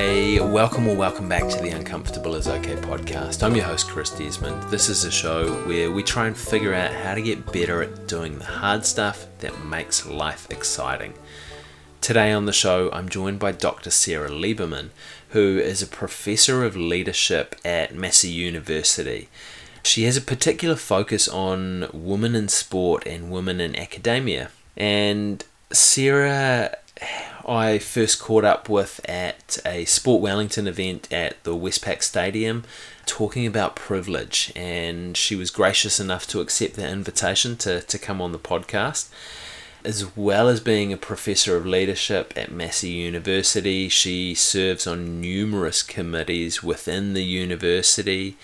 Welcome or welcome back to the Uncomfortable is Okay podcast. I'm your host, Chris Desmond. This is a show where we try and figure out how to get better at doing the hard stuff that makes life exciting. Today on the show, I'm joined by Dr. Sarah Leberman, who is a professor of leadership at Massey University. She has a particular focus on women in sport and women in academia. And Sarah I first caught up with at a Sport Wellington event at the Westpac Stadium talking about privilege, and she was gracious enough to accept the invitation to, to come on the podcast. As well as being a professor of leadership at Massey University, she serves on numerous committees within the university.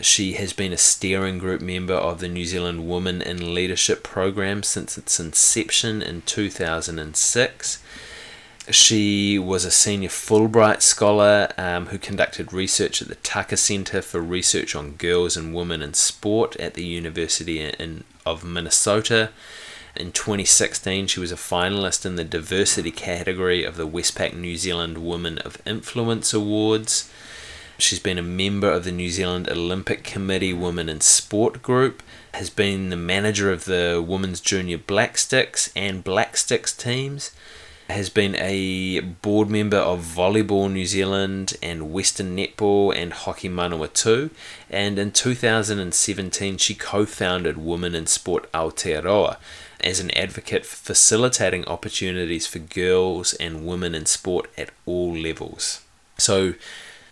She has been a steering group member of the New Zealand Women in Leadership program since its inception in 2006. She was a senior Fulbright scholar um, who conducted research at the Tucker Center for Research on Girls and Women in Sport at the University in, of Minnesota. In 2016, she was a finalist in the diversity category of the Westpac New Zealand Women of Influence Awards. She's been a member of the New Zealand Olympic Committee Women in Sport group, has been the manager of the Women's Junior Blacksticks and Blacksticks teams, has been a board member of Volleyball New Zealand and Western Netball and Hockey Manawa Manawatu. And in 2017, she co founded Women in Sport Aotearoa as an advocate for facilitating opportunities for girls and women in sport at all levels. So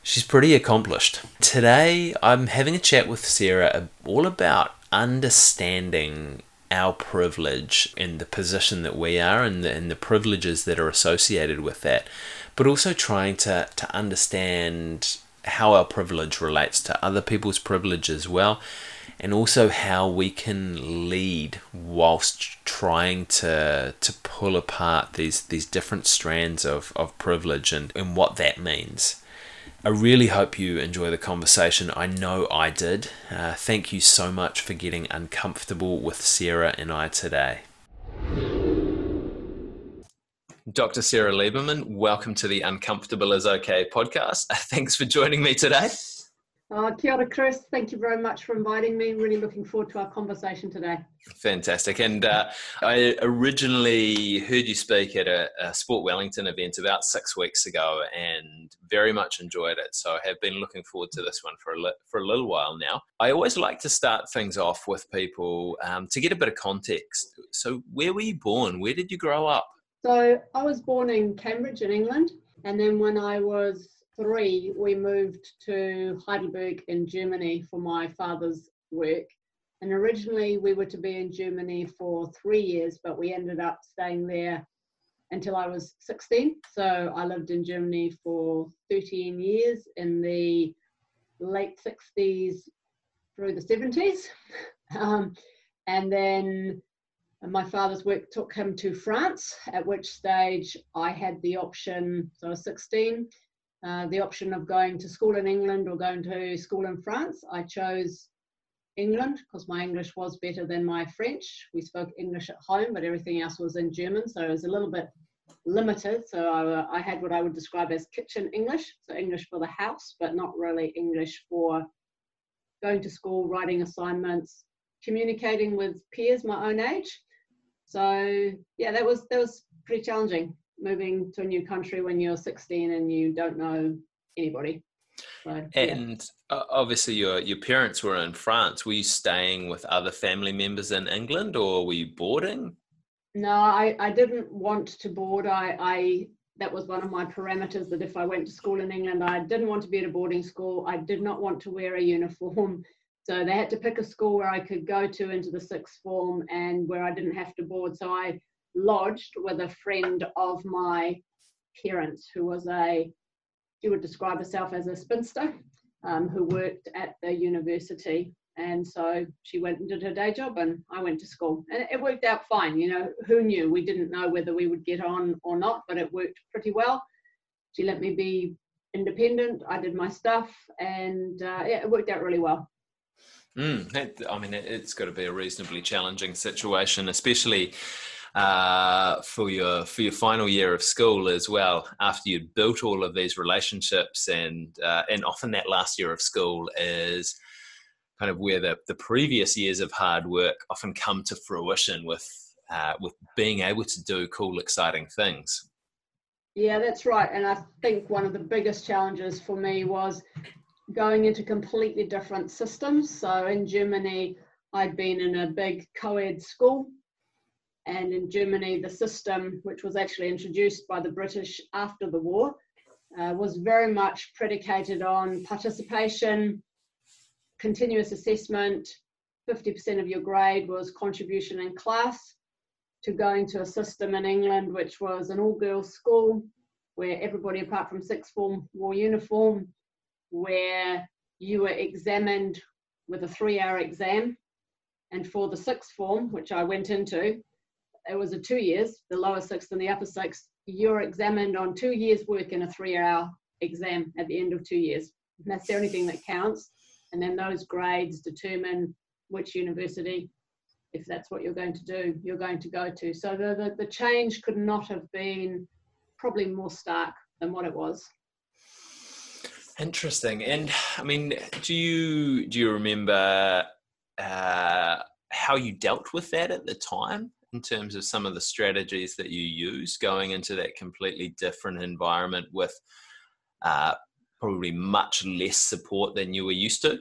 she's pretty accomplished. Today, I'm having a chat with Sarah all about understanding our privilege and the position that we are and the, and the privileges that are associated with that, but also trying to, to understand how our privilege relates to other people's privilege as well, and also how we can lead whilst trying to to pull apart these these different strands of, of privilege and, and what that means. I really hope you enjoy the conversation. I know I did. Uh, thank you so much for getting uncomfortable with Sarah and I today. Dr. Sarah Leberman, welcome to the Uncomfortable is Okay podcast. Thanks for joining me today. Uh, kia ora, Chris. Thank you very much for inviting me. Really looking forward to our conversation today. Fantastic. And uh, I originally heard you speak at a, a, Sport Wellington event about six weeks ago and very much enjoyed it. So I have been looking forward to this one for a, li- for a little while now. I always like to start things off with people um, to get a bit of context. So, where were you born? Where did you grow up? So, I was born in Cambridge in England. And then when I was three, we moved to Heidelberg in Germany for my father's work. And originally we were to be in Germany for three years, but we ended up staying there until I was 16. So I lived in Germany for 13 years in the late 60s through the 70s. um, and then my father's work took him to France, at which stage I had the option, so I was 16, uh, the option of going to school in England or going to school in France. I chose England because my English was better than my French. We spoke English at home, but everything else was in German, so it was a little bit limited. So I, I had what I would describe as kitchen English, so English for the house, but not really English for going to school, writing assignments, communicating with peers my own age. So yeah, that was that was pretty challenging moving to a new country when you're 16 and you don't know anybody. So, and yeah. obviously, your your parents were in France. Were you staying with other family members in England, or were you boarding? No, I, I didn't want to board. I, I that was one of my parameters that if I went to school in England, I didn't want to be at a boarding school. I did not want to wear a uniform. So they had to pick a school where I could go to into the sixth form and where I didn't have to board. So I lodged with a friend of my parents who was a, she would describe herself as a spinster um, who worked at the university. And so she went and did her day job, and I went to school. And it worked out fine. You know, who knew? We didn't know whether we would get on or not, but it worked pretty well. She let me be independent. I did my stuff, and uh, yeah, it worked out really well. Mm, I mean, it's got to be a reasonably challenging situation, especially uh, for your for your final year of school as well. After you'd built all of these relationships, and uh, and often that last year of school is kind of where the, the previous years of hard work often come to fruition with uh, with being able to do cool, exciting things. Yeah, that's right. And I think one of the biggest challenges for me was going into completely different systems. So in Germany, I'd been in a big co ed school. And in Germany, the system, which was actually introduced by the British after the war, uh, was very much predicated on participation, continuous assessment, 50% of your grade was contribution in class, to going to a system in England which was an all girls school where everybody apart from sixth form wore uniform, where you were examined with a three hour exam. And for the sixth form, which I went into, it was a two years, the lower sixth and the upper sixth, you're examined on two years' work in a three hour exam at the end of two years. And that's the only thing that counts. And then those grades determine which university if that's what you're going to do, you're going to go to. So the, the, the change could not have been probably more stark than what it was. Interesting. And I mean, do you do you remember uh, how you dealt with that at the time in terms of some of the strategies that you used going into that completely different environment with uh, probably much less support than you were used to?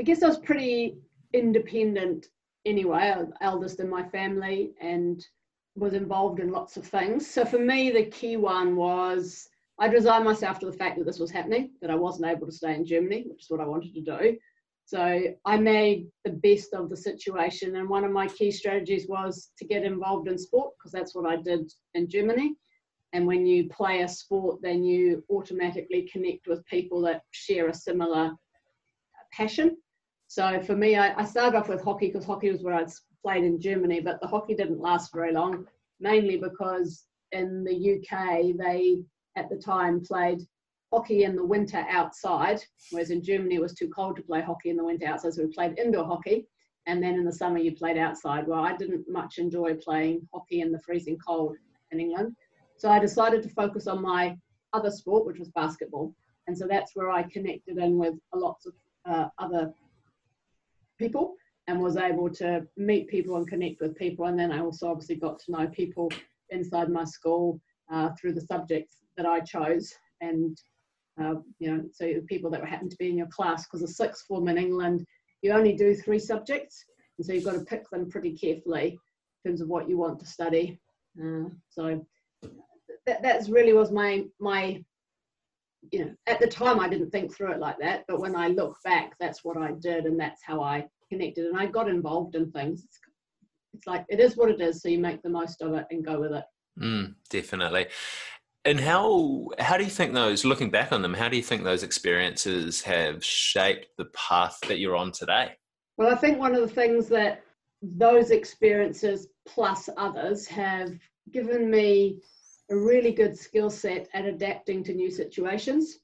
I guess I was pretty independent anyway, eldest in my family, and was involved in lots of things. So for me, the key one was I'd resigned myself to the fact that this was happening, that I wasn't able to stay in Germany, which is what I wanted to do. So I made the best of the situation. And one of my key strategies was to get involved in sport, because that's what I did in Germany. And when you play a sport, then you automatically connect with people that share a similar passion. So for me, I, I started off with hockey because hockey was what I'd played in Germany, but the hockey didn't last very long, mainly because in the UK, they at the time played hockey in the winter outside, whereas in Germany it was too cold to play hockey in the winter outside, so we played indoor hockey. And then in the summer you played outside. Well, I didn't much enjoy playing hockey in the freezing cold in England. So I decided to focus on my other sport, which was basketball. And so that's where I connected in with lots of uh, other people and was able to meet people and connect with people. And then I also obviously got to know people inside my school uh, through the subjects that I chose. And, uh, you know, so people that happen to be in your class, because the sixth form in England, you only do three subjects. And so you've got to pick them pretty carefully in terms of what you want to study. Uh, so that that's really was my my you know, at the time I didn't think through it like that, but when I look back, that's what I did, and that's how I connected. And I got involved in things. It's, it's like it is what it is, so you make the most of it and go with it. Mm, definitely. And how how do you think those, looking back on them, how do you think those experiences have shaped the path that you're on today? Well, I think one of the things that those experiences plus others have given me a really good skill set at adapting to new situations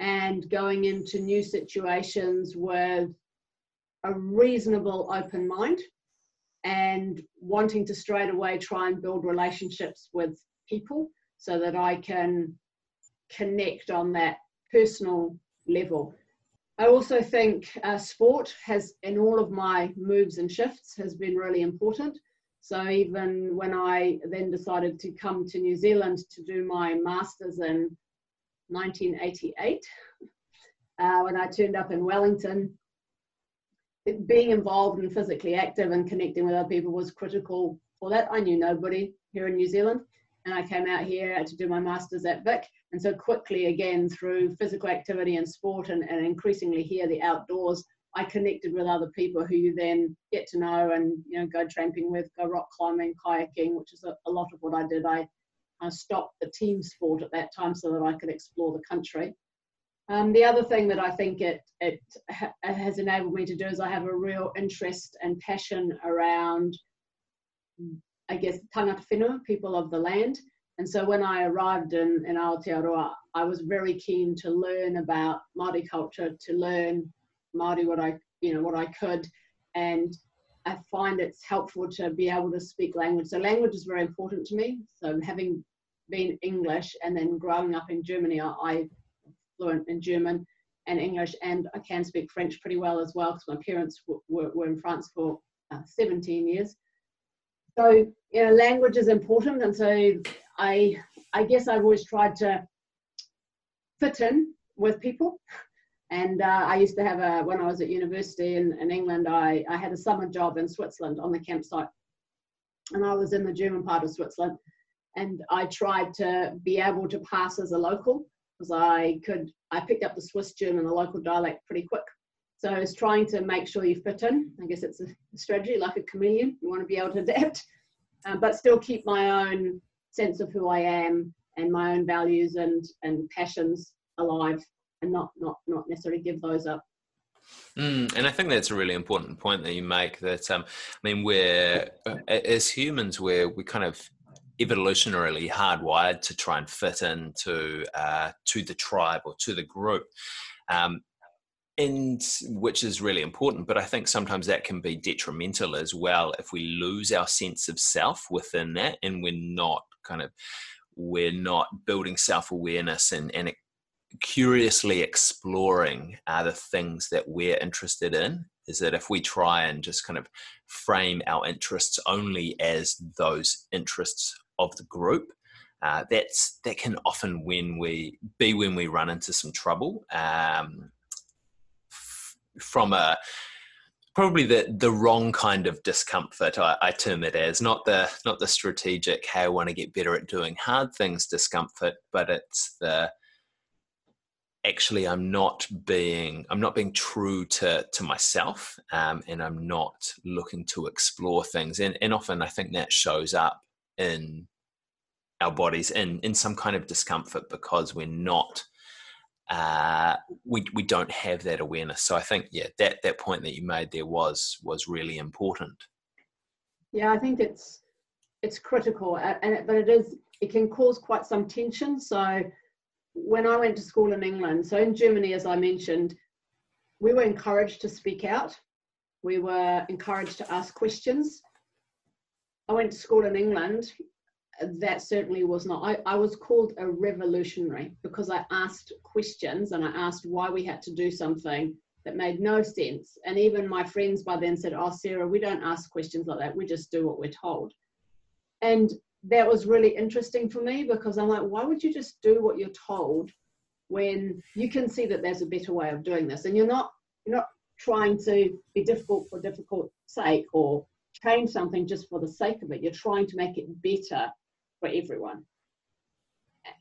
and going into new situations with a reasonable open mind and wanting to straight away try and build relationships with people so that I can connect on that personal level. I also think uh, sport has, in all of my moves and shifts, has been really important. So even when I then decided to come to New Zealand to do my master's in 1988, uh, when I turned up in Wellington, being involved and physically active and connecting with other people was critical for that. I knew nobody here in New Zealand. And I came out here to do my master's at Vic. And so quickly, again, through physical activity and sport and, and increasingly here, the outdoors, I connected with other people who you then get to know and you know go tramping with, go rock climbing, kayaking, which is a, a lot of what I did. I, I stopped the team sport at that time so that I could explore the country. Um, the other thing that I think it it ha- has enabled me to do is I have a real interest and passion around, I guess, tangata whenua, people of the land. And so when I arrived in, in Aotearoa, I was very keen to learn about Māori culture, to learn Māori what I, you know, what I could, and I find it's helpful to be able to speak language. So language is very important to me. So having been English and then growing up in Germany, I, I fluent in German and English, and I can speak French pretty well as well because my parents were, were, in France for uh, 17 years. So language is important, and so I I guess I've always tried to fit in with people. And uh, I used to have a, when I was at university in, in England, I, I had a summer job in Switzerland on the campsite. And I was in the German part of Switzerland. And I tried to be able to pass as a local because I could, I picked up the Swiss German, the local dialect pretty quick. So I was trying to make sure you fit in. I guess it's a strategy like a chameleon. You want to be able to adapt, um, but still keep my own sense of who I am and my own values and, and passions alive and not not not necessarily give those up. Mm, and I think that's a really important point that you make. That um, I mean, we're as humans, we're we kind of evolutionarily hardwired to try and fit into uh, to the tribe or to the group. Um, and which is really important but i think sometimes that can be detrimental as well if we lose our sense of self within that and we're not kind of we're not building self-awareness and, and curiously exploring uh, the things that we're interested in is that if we try and just kind of frame our interests only as those interests of the group uh, that's that can often when we be when we run into some trouble um, from a probably the the wrong kind of discomfort I, I, term it as. Not the not the strategic hey i want to get better at doing hard things discomfort but it's the actually i'm not being i'm not being true to to myself um, and i'm not looking to explore things. And, and often i think that shows up in our bodies in in some kind of discomfort because we're not uh, we we don't have that awareness so i think yeah that that point that you made there was was really important yeah i think it's it's critical and it, but it is it can cause quite some tension so when I went to school in England, so in Germany, as I mentioned, we were encouraged to speak out. We were encouraged to ask questions. I went to school in England. That certainly was not. I, I was called a revolutionary because I asked questions and I asked why we had to do something that made no sense. And even my friends by then said, Oh, Sarah, we don't ask questions like that. We just do what we're told. And that was really interesting for me because I'm like, why would you just do what you're told when you can see that there's a better way of doing this, and you're not you're not trying to be difficult for difficult sake or change something just for the sake of it. You're trying to make it better for everyone.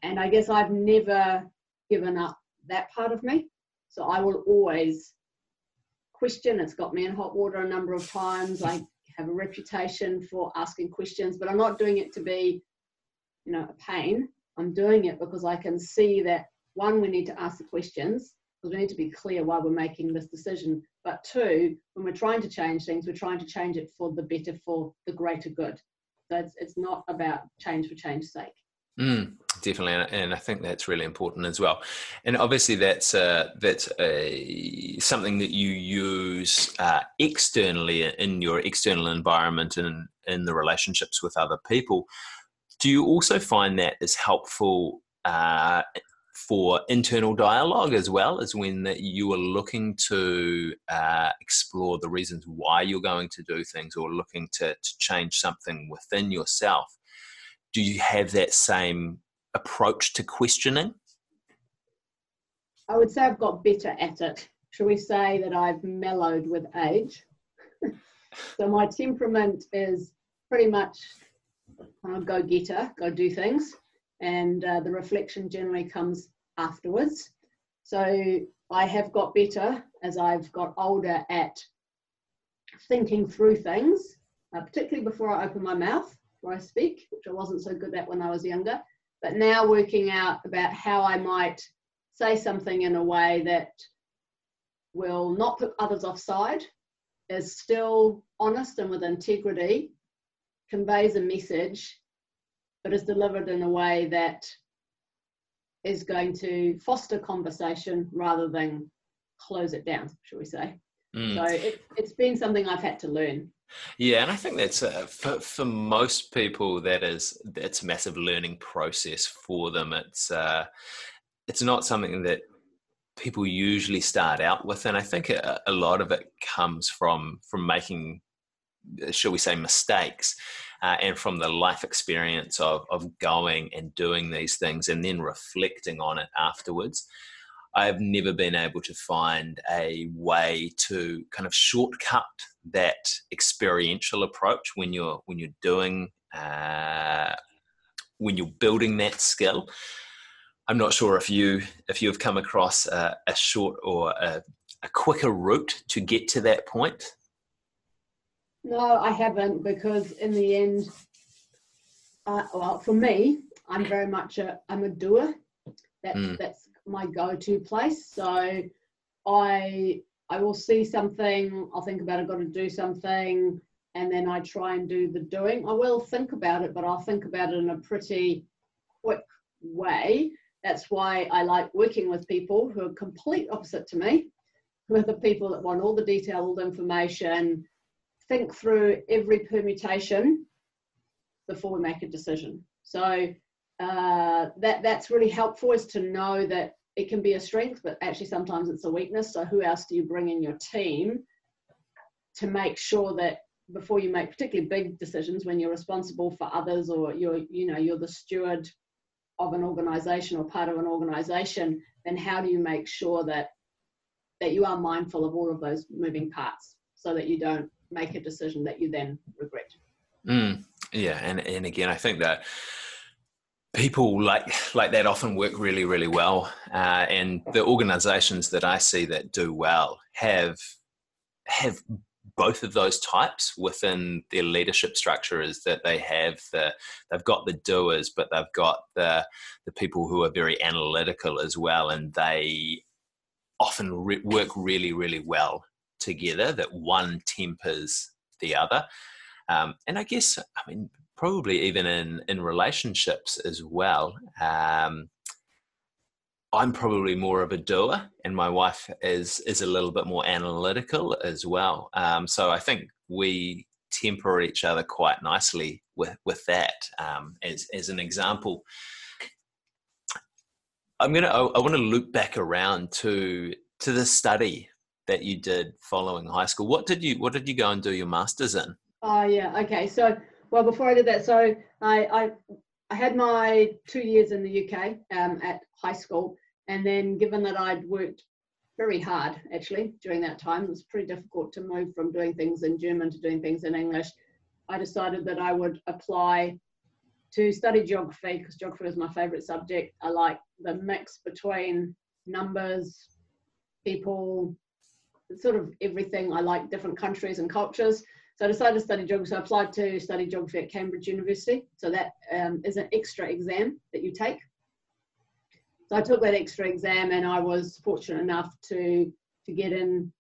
And I guess I've never given up that part of me. So I will always question. It's got me in hot water a number of times. I have a reputation for asking questions, but I'm not doing it to be, you know, a pain. I'm doing it because I can see that one, we need to ask the questions because we need to be clear why we're making this decision. But two, when we're trying to change things, we're trying to change it for the better, for the greater good. It's, it's not about change for change's sake. Mm, definitely, and I think that's really important as well. And obviously, that's uh, that's a, something that you use uh, externally in your external environment and in the relationships with other people. Do you also find that is helpful uh, for internal dialogue as well as when you are looking to uh, explore the reasons why you're going to do things or looking to, to change something within yourself? do you have that same approach to questioning? I would say I've got better at it. Shall we say that I've mellowed with age? so my temperament is pretty much uh, go getter, go do things, and uh, the reflection generally comes afterwards. So I have got better as I've got older at thinking through things, uh, particularly before I open my mouth where I speak, which I wasn't so good at when I was younger. But now working out about how I might say something in a way that will not put others offside, is still honest and with integrity, conveys a message, but is delivered in a way that is going to foster conversation rather than close it down, shall we say. Mm. So it, it's been something I've had to learn Yeah, and I think that's uh, for for most people that is it's a massive learning process for them. It's uh, it's not something that people usually start out with, and I think a, a lot of it comes from from making, shall we say, mistakes, uh, and from the life experience of of going and doing these things, and then reflecting on it afterwards. I've never been able to find a way to kind of shortcut that experiential approach when you're when you're doing uh, when you're building that skill. I'm not sure if you if you have come across a, a short or a, a quicker route to get to that point. No, I haven't because in the end, uh, well, for me, I'm very much a I'm a doer. That's mm. that's my go-to place. So I I will see something, I'll think about I've got to do something, and then I try and do the doing. I will think about it, but I'll think about it in a pretty quick way. That's why I like working with people who are complete opposite to me, who are the people that want all the detailed information, think through every permutation before we make a decision. So uh, that that's really helpful is to know that it can be a strength, but actually sometimes it's a weakness. So who else do you bring in your team to make sure that before you make particularly big decisions when you're responsible for others or you're you know you're the steward of an organization or part of an organization then how do you make sure that that you are mindful of all of those moving parts so that you don't make a decision that you then regret. Mm, yeah and and again i think that people like like that often work really really well uh, and the organizations that i see that do well have have both of those types within their leadership structure is that they have the they've got the doers but they've got the the people who are very analytical as well and they often re- work really really well together that one tempers the other um, and i guess i mean probably even in in relationships as well. Um, I'm probably more of a doer, and my wife is is a little bit more analytical as well. Um, so I think we temper each other quite nicely with with that. Um, as as an example, I'm gonna I, I want to loop back around to to the study that you did following high school. What did you What did you go and do your masters in? Oh yeah, okay. So well, before I did that, so I, I, I had my two years in the UK um, at high school, and then given that I'd worked very hard actually during that time, it was pretty difficult to move from doing things in German to doing things in English. I decided that I would apply to study geography because geography was my favorite subject. I like the mix between numbers, people, sort of everything. I like different countries and cultures. So I decided to study geography. So I applied to study geography at Cambridge University. So that um, is an extra exam that you take. So I took that extra exam and I was fortunate enough to, to get in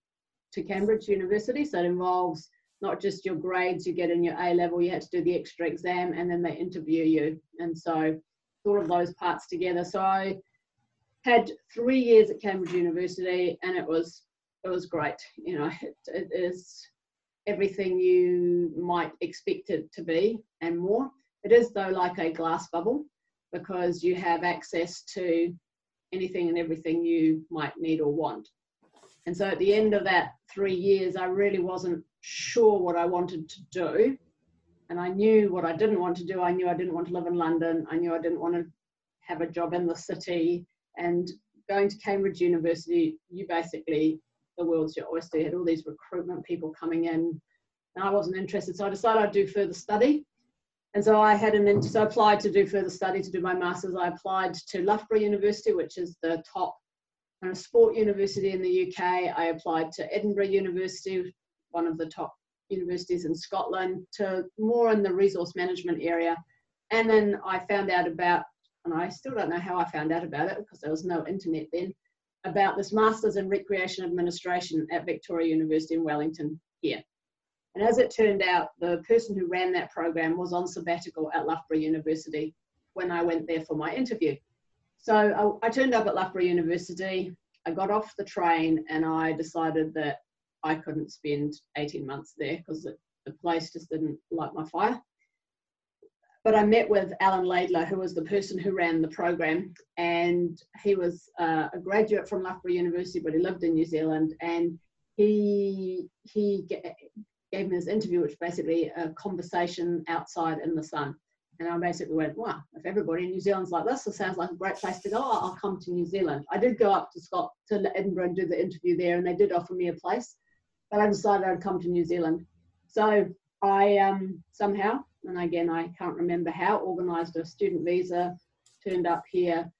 to Cambridge University. So it involves not just your grades you get in your A level, you had to do the extra exam and then they interview you. And so all of those parts together. So I had three years at Cambridge University and it was it was great. You know, it, it is everything you might expect it to be and more. It is, though, like a glass bubble because you have access to anything and everything you might need or want. And so at the end of that three years, I really wasn't sure what I wanted to do. And I knew what I didn't want to do. I knew I didn't want to live in London. I knew I didn't want to have a job in the city. And going to Cambridge University, you basically the world's your oyster. You had all these recruitment people coming in, and I wasn't interested. So I decided I'd do further study. And so I had an so I applied to do further study to do my masters. I applied to Loughborough University, which is the top kind of sport university in the UK. I applied to Edinburgh University, one of the top universities in Scotland, to more in the resource management area. And then I found out about, and I still don't know how I found out about it because there was no internet then about this Masters in Recreation Administration at Victoria University in Wellington here. And as it turned out, the person who ran that program was on sabbatical at Loughborough University when I went there for my interview. So I, I turned up at Loughborough University, I got off the train, and I decided that I couldn't spend 18 months there because the place just didn't light my fire. But I met with Alan Laidler, who was the person who ran the program, and he was uh, a graduate from Loughborough University, but he lived in New Zealand, and he he gave me this interview, which basically a conversation outside in the sun. And I basically went, wow, if everybody in New Zealand's like this, it sounds like a great place to go. I'll come to New Zealand. I did go up to Scott to Edinburgh and do the interview there, and they did offer me a place, but I decided I'd come to New Zealand. So I um, somehow, and again I can't remember how, organised a student visa, turned up here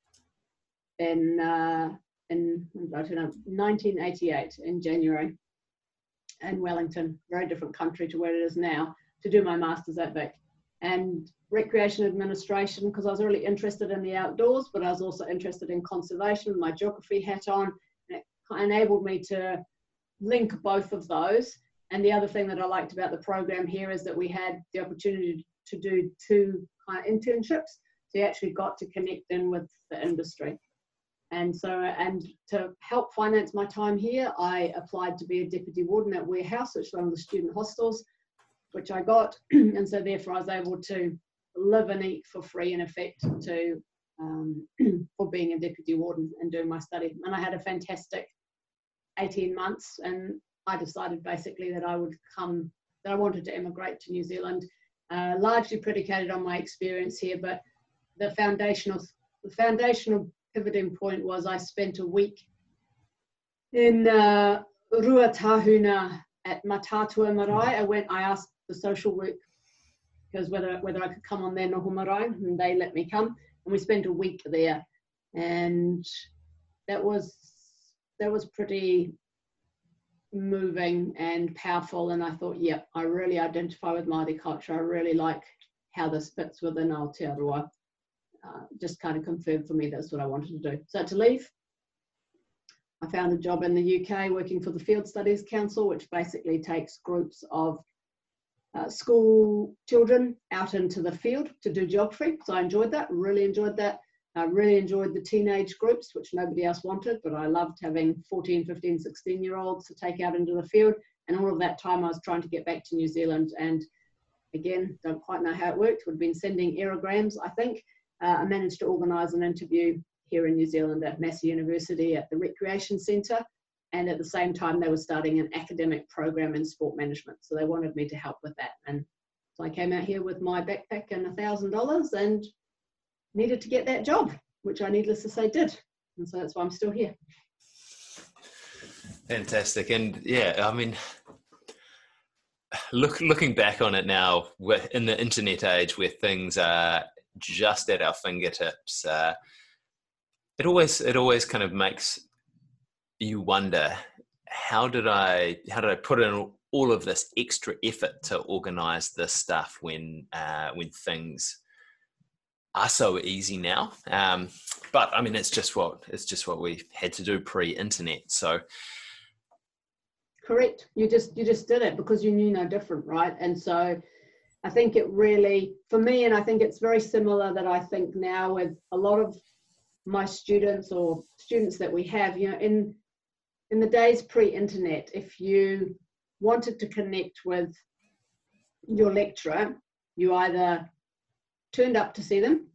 in uh, in 1988 in January in Wellington, very different country to where it is now, to do my masters at Vic and recreation administration because I was really interested in the outdoors, but I was also interested in conservation, my geography hat on. It enabled me to link both of those. And the other thing that I liked about the program here is that we had the opportunity to do two internships. So you actually got to connect in with the industry. And so, and to help finance my time here, I applied to be a deputy warden at Weir House, which is one of the student hostels which I got. and so therefore I was able to live and eat for free in effect to um, for being a deputy warden and doing my study. And I had a fantastic 18 months and I decided basically that I would come, that I wanted to emigrate to New Zealand, uh, largely predicated on my experience here, but the foundational, the foundational pivoting point was I spent a week in uh, Ruatahuna at Matatua Marae. I went, I asked the social work because whether whether I could come on their noho marae, and they let me come, and we spent a week there, and that was that was pretty moving and powerful. And I thought, yeah, I really identify with Māori culture. I really like how this fits within Aotearoa. Uh, just kind of confirmed for me that's what I wanted to do. So to leave, I found a job in the UK working for the Field Studies Council, which basically takes groups of uh, school children out into the field to do geography. So I enjoyed that, really enjoyed that. I really enjoyed the teenage groups, which nobody else wanted, but I loved having 14, 15, 16 year olds to take out into the field. And all of that time I was trying to get back to New Zealand. And again, don't quite know how it worked. Would have been sending aerograms, I think. Uh, I managed to organise an interview here in New Zealand at Massey University at the Recreation Centre and at the same time they were starting an academic program in sport management so they wanted me to help with that and so i came out here with my backpack and a thousand dollars and needed to get that job which i needless to say did. And so that's why i'm still here. Fantastic. And yeah i mean look looking back on it now in the internet age where things are just at our fingertips uh, it always it always kind of makes you wonder how did I how did I put in all of this extra effort to organize this stuff when uh, when things are so easy now. Um, but I mean, it's just what it's just what we had to do pre-internet. So correct. You just you just did it because you knew no different, right? And so I think it really for me, and I think it's very similar that I think now with a lot of my students or students that we have, you know, in in the days pre-internet, if you wanted to connect with your lecturer, you either turned up to see them,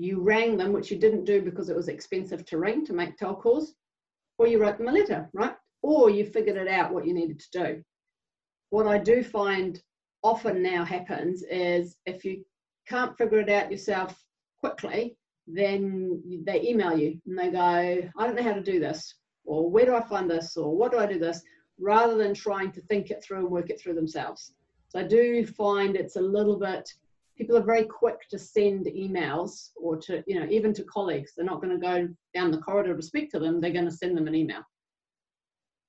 you rang them, which you didn't do because it was expensive to ring to make tel calls, or you wrote them a letter, right? Or you figured it out what you needed to do. What I do find often now happens is if you can't figure it out yourself quickly, then they email you and they go, I don't know how to do this or where do I find this or what do I do this rather than trying to think it through and work it through themselves. So I do find it's a little bit people are very quick to send emails or to you know even to colleagues they're not going to go down the corridor to speak to them they're going to send them an email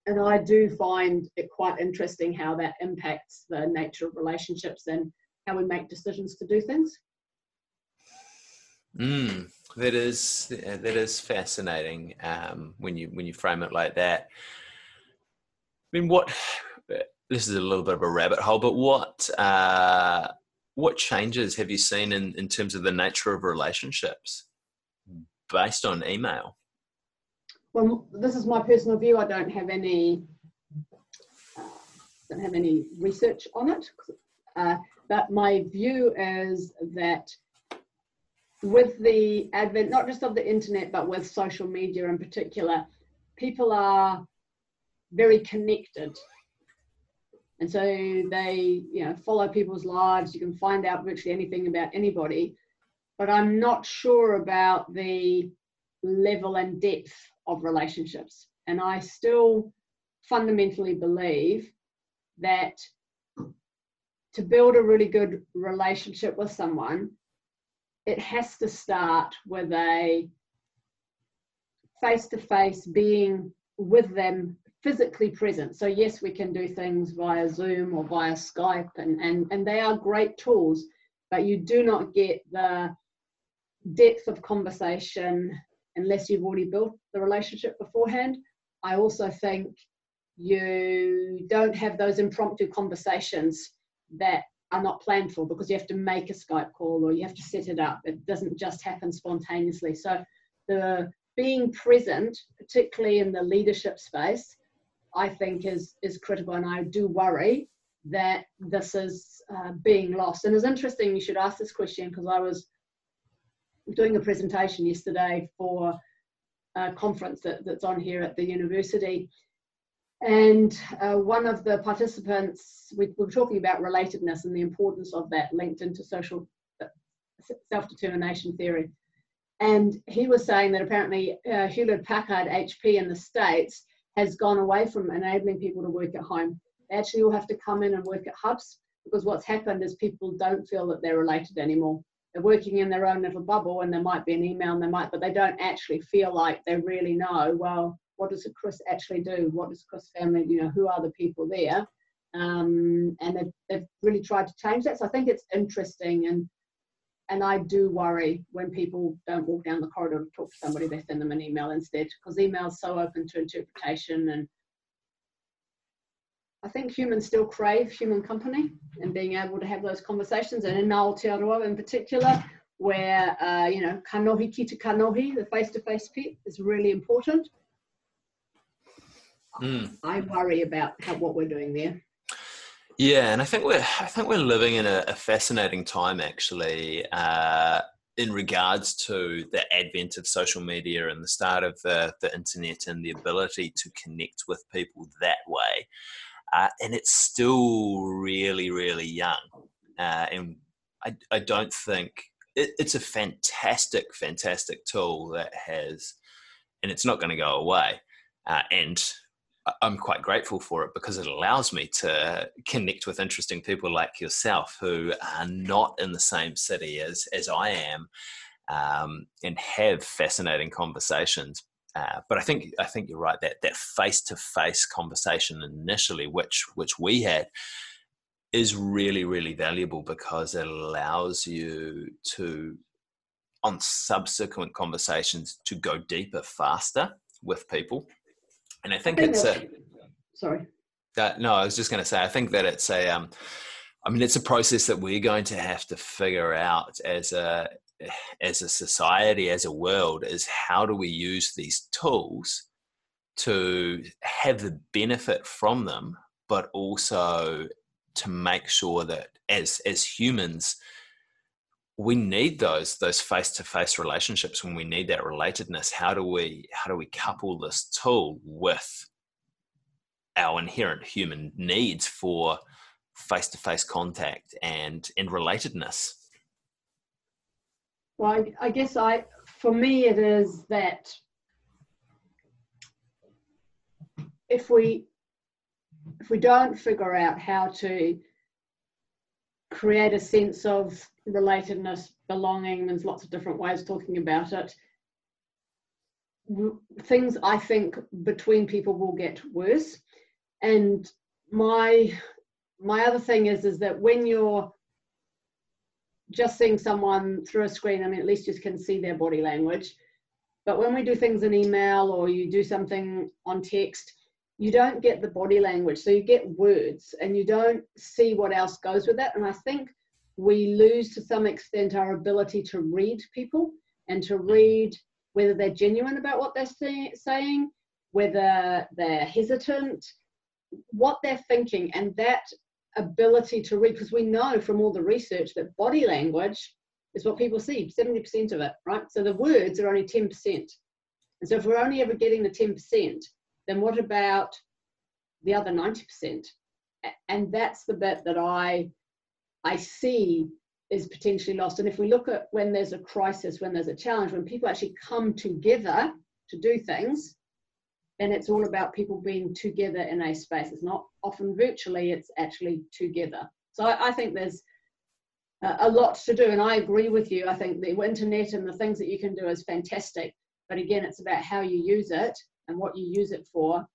and i do find it quite interesting how that impacts the nature of relationships and how we make decisions to do things mm. That is that is fascinating um, when you when you frame it like that. I mean, what this is a little bit of a rabbit hole, but what uh, what changes have you seen in, in terms of the nature of relationships based on email? Well, this is my personal view. I don't have any uh, don't have any research on it. Uh, but my view is that with the advent, not just of the internet, but with social media in particular, people are very connected. And so they, you know, follow people's lives. You can find out virtually anything about anybody. But I'm not sure about the level and depth of relationships. And I still fundamentally believe that to build a really good relationship with someone, it has to start with a face to face being with them physically present. So, yes, we can do things via Zoom or via Skype, and, and, and they are great tools, but you do not get the depth of conversation unless you've already built the relationship beforehand. I also think you don't have those impromptu conversations that are not planned for because you have to make a Skype call or you have to set it up. It doesn't just happen spontaneously. So the being present, particularly in the leadership space, I think is is critical, and I do worry that this is uh, being lost. And it's interesting you should ask this question because I was doing a presentation yesterday for a conference that, that's on here at the university. And uh, one of the participants, we, we, were talking about relatedness and the importance of that linked into social uh, self determination theory. And he was saying that apparently uh, Hewlett Packard HP in the States has gone away from enabling people to work at home. They actually all have to come in and work at hubs because what's happened is people don't feel that they're related anymore they're working in their own little bubble and there might be an email and they might, but they don't actually feel like they really know, well, what does Chris actually do? What does Chris family, you know, who are the people there? Um, and they've, they've really tried to change that. So I think it's interesting and and I do worry when people don't walk down the corridor to talk to somebody, they send them an email instead because email's so open to interpretation and I think humans still crave human company and being able to have those conversations. And in Aotearoa in particular, where, uh, you know, kanohi ki te kanohi, the face-to-face bit is really important. Mm. I worry about how, what we're doing there. Yeah, and I think we're I think we're living in a, a fascinating time actually. Uh, in regards to the advent of social media and the start of the, the internet and the ability to connect with people that way uh, and it's still really, really young. Uh, and I, I don't think it, it's a fantastic, fantastic tool that has, and it's not going to go away. Uh, and I'm quite grateful for it because it allows me to connect with interesting people like yourself who are not in the same city as, as I am um, and have fascinating conversations. Uh, but I think I think you're right that that face to face conversation initially, which which we had, is really really valuable because it allows you to, on subsequent conversations, to go deeper faster with people. And I think, I think it's a sorry. Uh, no, I was just going to say I think that it's a. Um, I mean, it's a process that we're going to have to figure out as a as a society, as a world, is how do we use these tools to have the benefit from them, but also to make sure that as as humans, we need those those face to face relationships when we need that relatedness. How do we how do we couple this tool with our inherent human needs for face to face contact and and relatedness? Well, I, I guess I, for me, it is that if we if we don't figure out how to create a sense of relatedness, belonging, there's lots of different ways talking about it. Things I think between people will get worse. And my my other thing is is that when you're just seeing someone through a screen, I mean, at least you can see their body language. But when we do things in email or you do something on text, you don't get the body language. So you get words and you don't see what else goes with it. And I think we lose to some extent our ability to read people and to read whether they're genuine about what they're say, saying, whether they're hesitant, what they're thinking. And that ability to read, because we know from all the research that body language is what people see, 70% of it, right? So the words are only 10%. And so if we're only ever getting the 10%, then what about the other 90%? And that's the bit that I I see is potentially lost. And if we look at when there's a crisis, when there's a challenge, when people actually come together to do things, then it's all about people being together in a space. It's not often virtually, it's actually together. So I, I think there's a lot to do, and I agree with you. I think the internet and the things that you can do is fantastic, but again, it's about how you use it and what you use it for,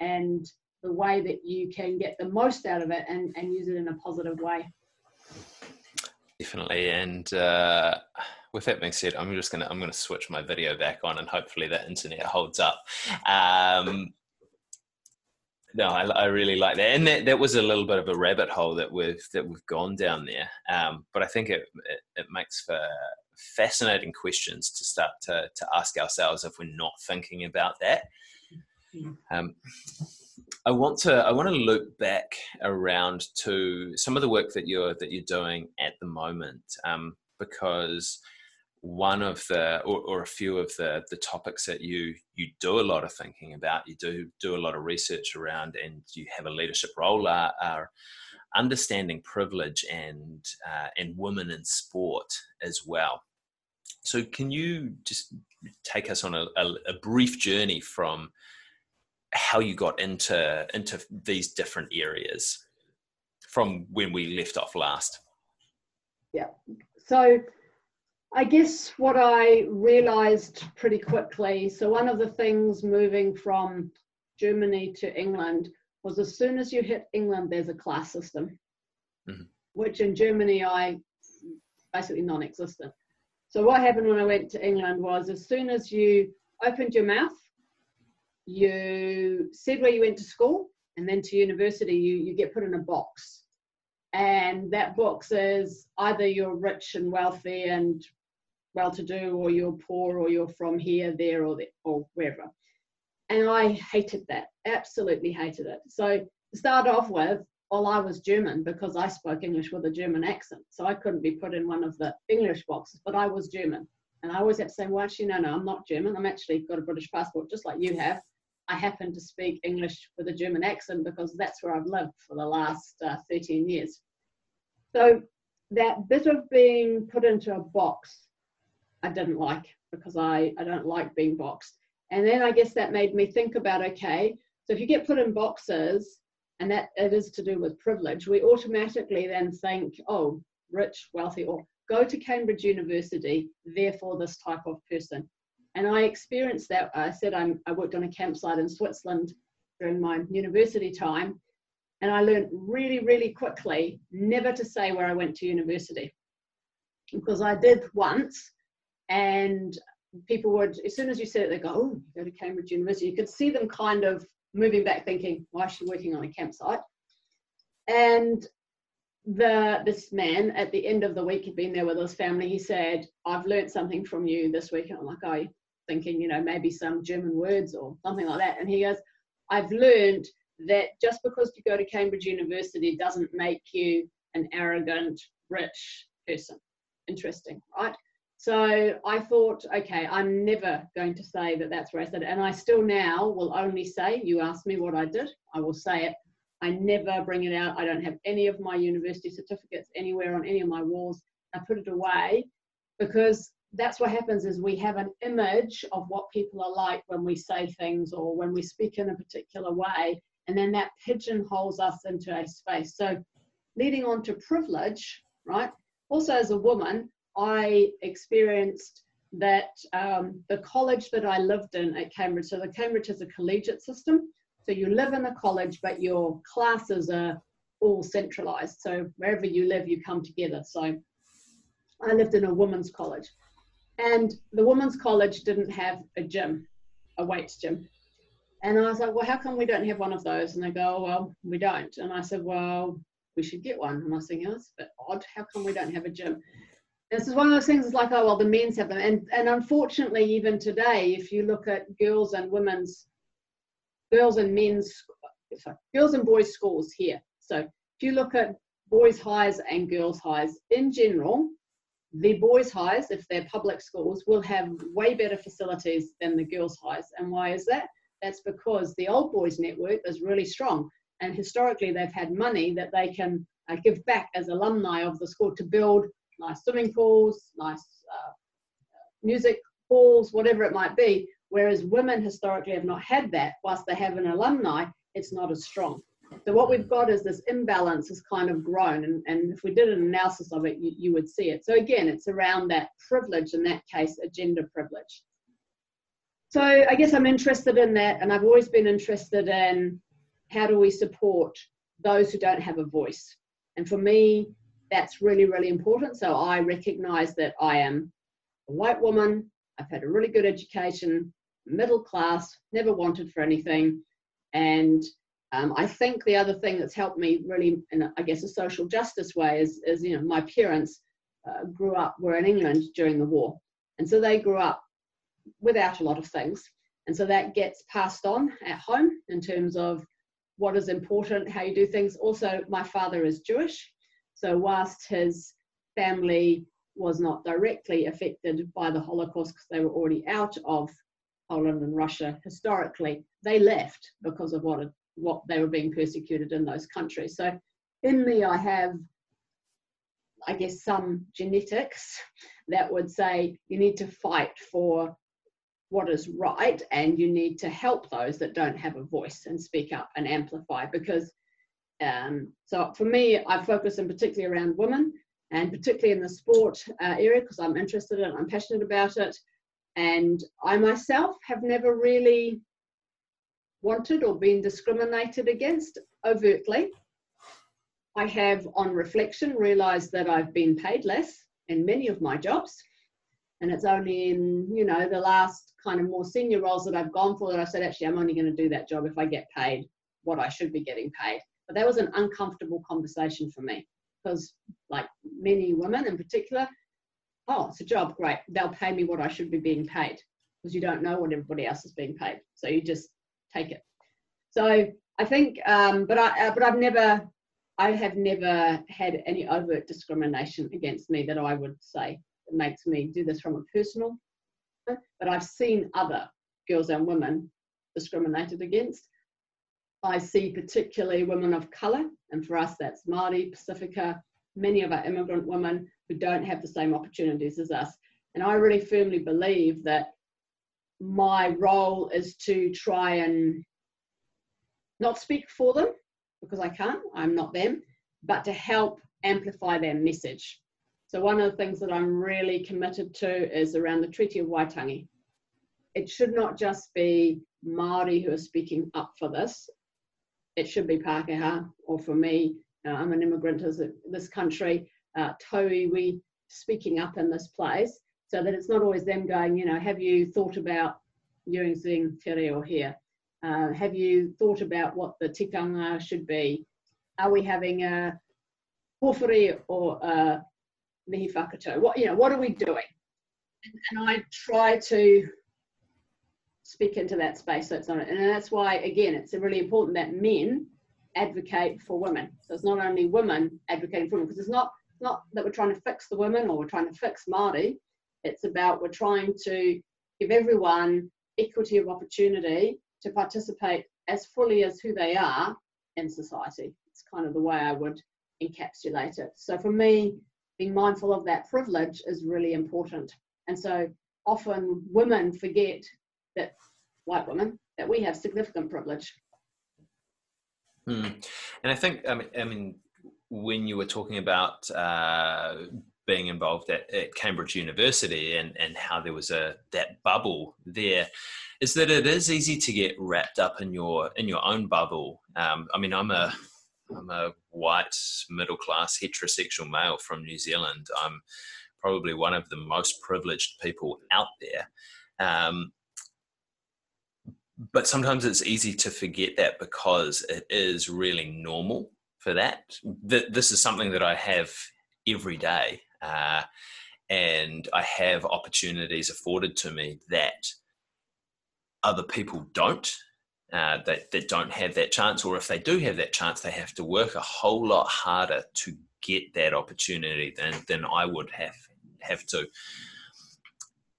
and the way that you can get the most out of it and, and use it in a positive way. Definitely, and uh, with that being said, I'm just gonna I'm gonna switch my video back on, and hopefully that internet holds up. Um, no, I, I, really like that, and that, that was a little bit of a rabbit hole that we've that we've gone down there. Um, but I think it, it, it makes for fascinating questions to start to to ask ourselves if we're not thinking about that. Um, I want to I want to loop back around to some of the work that you're that you're doing at the moment, um, because one of the or, or, a few of the the topics that you you do a lot of thinking about you do do a lot of research around and you have a leadership role are, are understanding privilege and uh, and women in sport as well so can you just take us on a, a, a brief journey from how you got into into these different areas from when we left off last yeah so I guess what I realized pretty quickly so, one of the things moving from Germany to England was as soon as you hit England, there's a class system, mm-hmm. which in Germany I basically non existent. So, what happened when I went to England was as soon as you opened your mouth, you said where you went to school, and then to university, you, you get put in a box and that box is either you're rich and wealthy and well-to-do, or you're poor, or you're from here, there, or there, or wherever. And I hated that, absolutely hated it. So to start off with, well, I was German because I spoke English with a German accent, so I couldn't be put in one of the English boxes, but I was German. And I always have to say, well, actually, no, no, I'm not German. I'm actually got a British passport, just like you have. I happen to speak English with a German accent because that's where I've lived for the last uh, 13 years. So that bit of being put into a box I didn't like because I, I don't like being boxed. And then I guess that made me think about okay, so if you get put in boxes and that it is to do with privilege, we automatically then think, oh, rich, wealthy, or go to Cambridge University, therefore this type of person. And I experienced that. I said I'm, I worked on a campsite in Switzerland during my university time, and I learned really, really quickly never to say where I went to university because I did once and people would, as soon as you said it, they go, oh, go to Cambridge University. You could see them kind of moving back thinking, why is she working on a campsite? And the this man at the end of the week, he'd been there with his family, he said, I've learned something from you this week. And I'm like, oh, thinking, you know, maybe some German words or something like that. And he goes, I've learned that just because you go to Cambridge University doesn't make you an arrogant, rich person. Interesting, right? So I thought, okay, I'm never going to say that that's it. And I still now will only say, you asked me what I did, I will say it. I never bring it out. I don't have any of my university certificates anywhere on any of my walls. I put it away because that's what happens is we have an image of what people are like when we say things or when we speak in a particular way. And then that pigeonholes us into a space. So leading on to privilege, right? Also as a woman, I experienced that um, the college that I lived in at Cambridge, so the Cambridge is a collegiate system. So you live in a college, but your classes are all centralized. So wherever you live, you come together. So I lived in a women's college. And the women's college didn't have a gym, a weights gym. And I was like, well, how come we don't have one of those? And they go, oh, well, we don't. And I said, well, we should get one. And I was thinking, oh, that's a bit odd. How come we don't have a gym? This is one of those things it's like oh well the men's have them and and unfortunately even today if you look at girls and women's girls and men's sorry, girls and boys schools here so if you look at boys' highs and girls' highs in general, the boys' highs, if they're public schools, will have way better facilities than the girls' highs. And why is that? That's because the old boys network is really strong. And historically, they've had money that they can uh, give back as alumni of the school to build nice swimming pools, nice uh, music halls, whatever it might be. Whereas women historically have not had that. Whilst they have an alumni, it's not as strong. So what we've got is this imbalance has kind of grown, and, and if we did an analysis of it, you, you would see it. So again, it's around that privilege, in that case, a gender privilege. So I guess I'm interested in that, and I've always been interested in how do we support those who don't have a voice. And for me, that's really, really important. So I recognize that I am a white woman, I've had a really good education, middle class, never wanted for anything, and um, I think the other thing that's helped me really, in I guess, a social justice way is, is you know, my parents uh, grew up, were in England during the war. And so they grew up without a lot of things. And so that gets passed on at home in terms of what is important, how you do things. Also, my father is Jewish. So whilst his family was not directly affected by the Holocaust because they were already out of Poland and Russia historically, they left because of what what they were being persecuted in those countries. So in me, I have, I guess, some genetics that would say you need to fight for what is right and you need to help those that don't have a voice and speak up and amplify because um, so for me i focus in particularly around women and particularly in the sport uh, area because i'm interested in i'm passionate about it and i myself have never really wanted or been discriminated against overtly. I have, on reflection, realised that I've been paid less in many of my jobs. And it's only in, you know, the last kind of more senior roles that I've gone for that I said, actually, I'm only going to do that job if I get paid what I should be getting paid. But that was an uncomfortable conversation for me because, like many women in particular, oh, it's a job, great. They'll pay me what I should be being paid because you don't know what everybody else is being paid. So you just take it. So I think, um, but I, uh, but I've never, I have never had any overt discrimination against me that I would say makes me do this from a personal. But I've seen other girls and women discriminated against. I see particularly women of colour, and for us that's Māori, Pasifika, many of our immigrant women who don't have the same opportunities as us. And I really firmly believe that my role is to try and not speak for them because I can't, I'm not them, but to help amplify their message. So, one of the things that I'm really committed to is around the Treaty of Waitangi. It should not just be Māori who are speaking up for this, it should be Pākehā, or for me, uh, I'm an immigrant to this country, uh, we speaking up in this place so that it's not always them going, you know, have you thought about using te reo here? Uh, have you thought about what the tikanga should be? Are we having a pōwhiri or a mihi whakatau? What, you know, what are we doing? And, and I try to speak into that space so it's not, and that's why, again, it's really important that men advocate for women. So it's not only women advocating for women, because it's not, not that we're trying to fix the women or we're trying to fix Māori, it's about we're trying to give everyone equity of opportunity to participate as fully as who they are in society. It's kind of the way I would encapsulate it. So for me, being mindful of that privilege is really important. And so often women forget that, white women, that we have significant privilege. Hmm. And I think, I mean, I mean, when you were talking about uh, being involved at, at Cambridge University and, and how there was a that bubble there is that it is easy to get wrapped up in your in your own bubble. Um, I mean, I'm a I'm a white middle class heterosexual male from New Zealand. I'm probably one of the most privileged people out there. Um, but sometimes it's easy to forget that because it is really normal for that. This is something that I have every day. Uh, and I have opportunities afforded to me that other people don't. uh, that, that don't have that chance, or if they do have that chance, they have to work a whole lot harder to get that opportunity than, than I would have have to.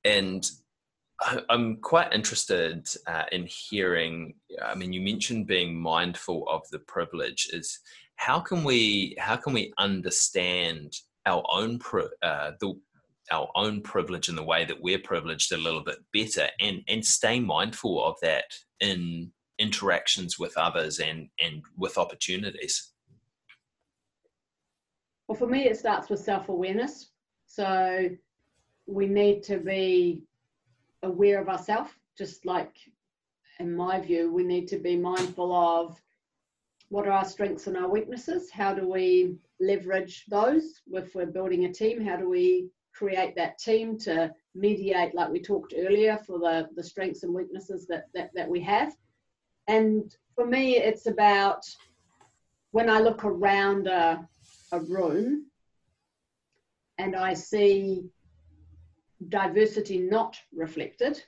And I'm quite interested uh, in hearing. I mean, you mentioned being mindful of the privilege. Is how can we how can we understand our own uh, the our own privilege and the way that we're privileged a little bit better, and and stay mindful of that in interactions with others and and with opportunities. Well, for me, it starts with self awareness. So we need to be aware of ourselves, just like in my view, we need to be mindful of what are our strengths and our weaknesses? How do we leverage those if we're building a team? How do we create that team to mediate, like we talked earlier, for the, the strengths and weaknesses that, that, that we have? And for me, it's about when I look around a, a room and I see diversity not reflected,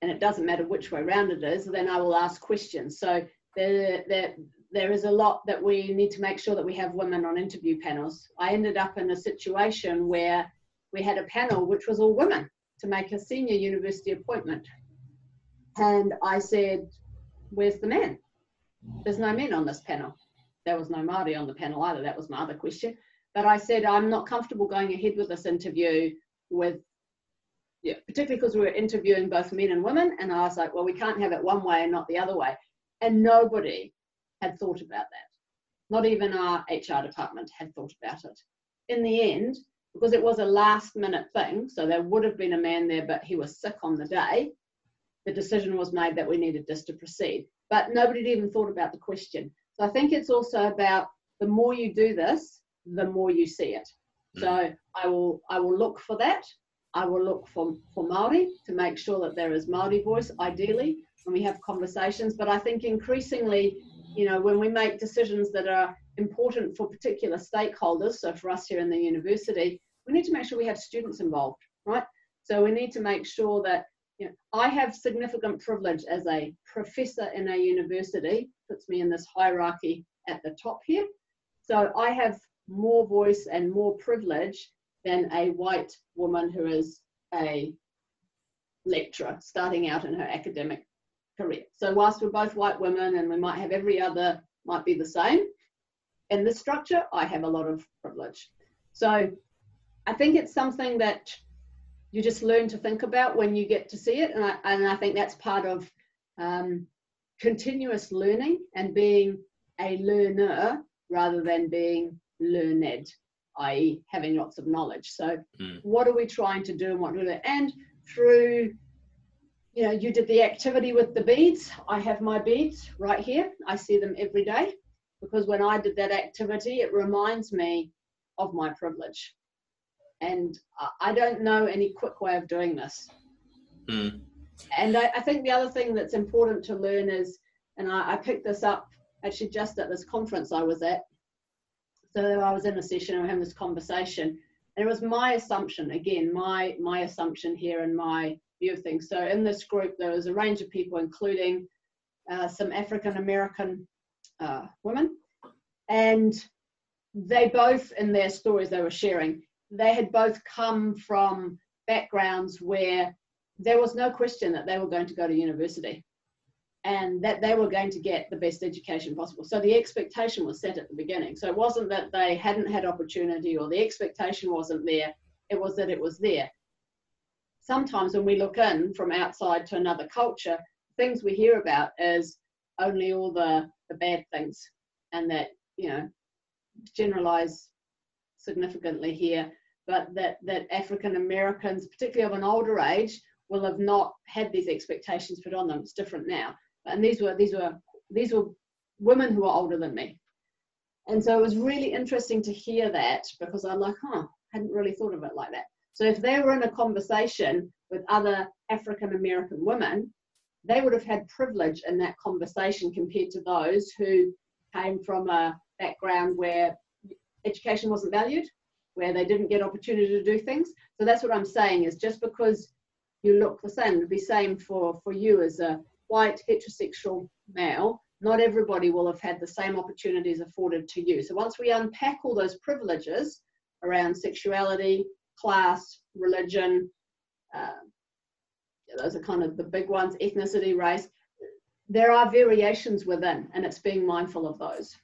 and it doesn't matter which way around it is, then I will ask questions. So there, there, there is a lot that we need to make sure that we have women on interview panels. I ended up in a situation where we had a panel which was all women to make a senior university appointment. And I said, Where's the men? There's no men on this panel. There was no Māori on the panel either. That was my other question. But I said, I'm not comfortable going ahead with this interview with, yeah, particularly because we were interviewing both men and women. And I was like, well, we can't have it one way and not the other way. And nobody had thought about that. Not even our HR department had thought about it. In the end, because it was a last minute thing, so there would have been a man there, but he was sick on the day, the decision was made that we needed this to proceed. But nobody had even thought about the question. So I think it's also about the more you do this, the more you see it. Mm. So I will I will look for that. I will look for, for Maori to make sure that there is Maori voice, ideally, when we have conversations. But I think increasingly, you know, when we make decisions that are important for particular stakeholders, so for us here in the university, we need to make sure we have students involved, right? So we need to make sure that you know, I have significant privilege as a professor in a university, puts me in this hierarchy at the top here. So I have more voice and more privilege than a white woman who is a lecturer starting out in her academic career. So whilst we're both white women and we might have every other might be the same, in this structure, I have a lot of privilege. So I think it's something that you just learn to think about when you get to see it. And I, and I think that's part of um, continuous learning and being a learner rather than being learned, i.e., having lots of knowledge. So, mm. what are we trying to do and what do we And through, you know, you did the activity with the beads. I have my beads right here. I see them every day because when I did that activity, it reminds me of my privilege. And I don't know any quick way of doing this. Mm. And I, I, think the other thing that's important to learn is, and I, I picked this up actually just at this conference I was at. So I was in a session and we having this conversation. And it was my assumption, again, my my assumption here and my view of things. So in this group, there was a range of people, including uh, some African American uh, women, and they both, in their stories they were sharing, they had both come from backgrounds where there was no question that they were going to go to university and that they were going to get the best education possible. So the expectation was set at the beginning. So it wasn't that they hadn't had opportunity or the expectation wasn't there, it was that it was there. Sometimes when we look in from outside to another culture, things we hear about is only all the, the bad things and that, you know, generalize significantly here, but that, that African Americans, particularly of an older age, will have not had these expectations put on them. It's different now. And these were these were these were women who were older than me. And so it was really interesting to hear that because I'm like, huh, hadn't really thought of it like that. So if they were in a conversation with other African American women, they would have had privilege in that conversation compared to those who came from a background where education wasn't valued, where they didn't get opportunity to do things. So that's what I'm saying is just because you look the same, it'd be same for, for you as a white heterosexual male, not everybody will have had the same opportunities afforded to you. So once we unpack all those privileges around sexuality, class, religion, uh, those are kind of the big ones, ethnicity, race, there are variations within, and it's being mindful of those.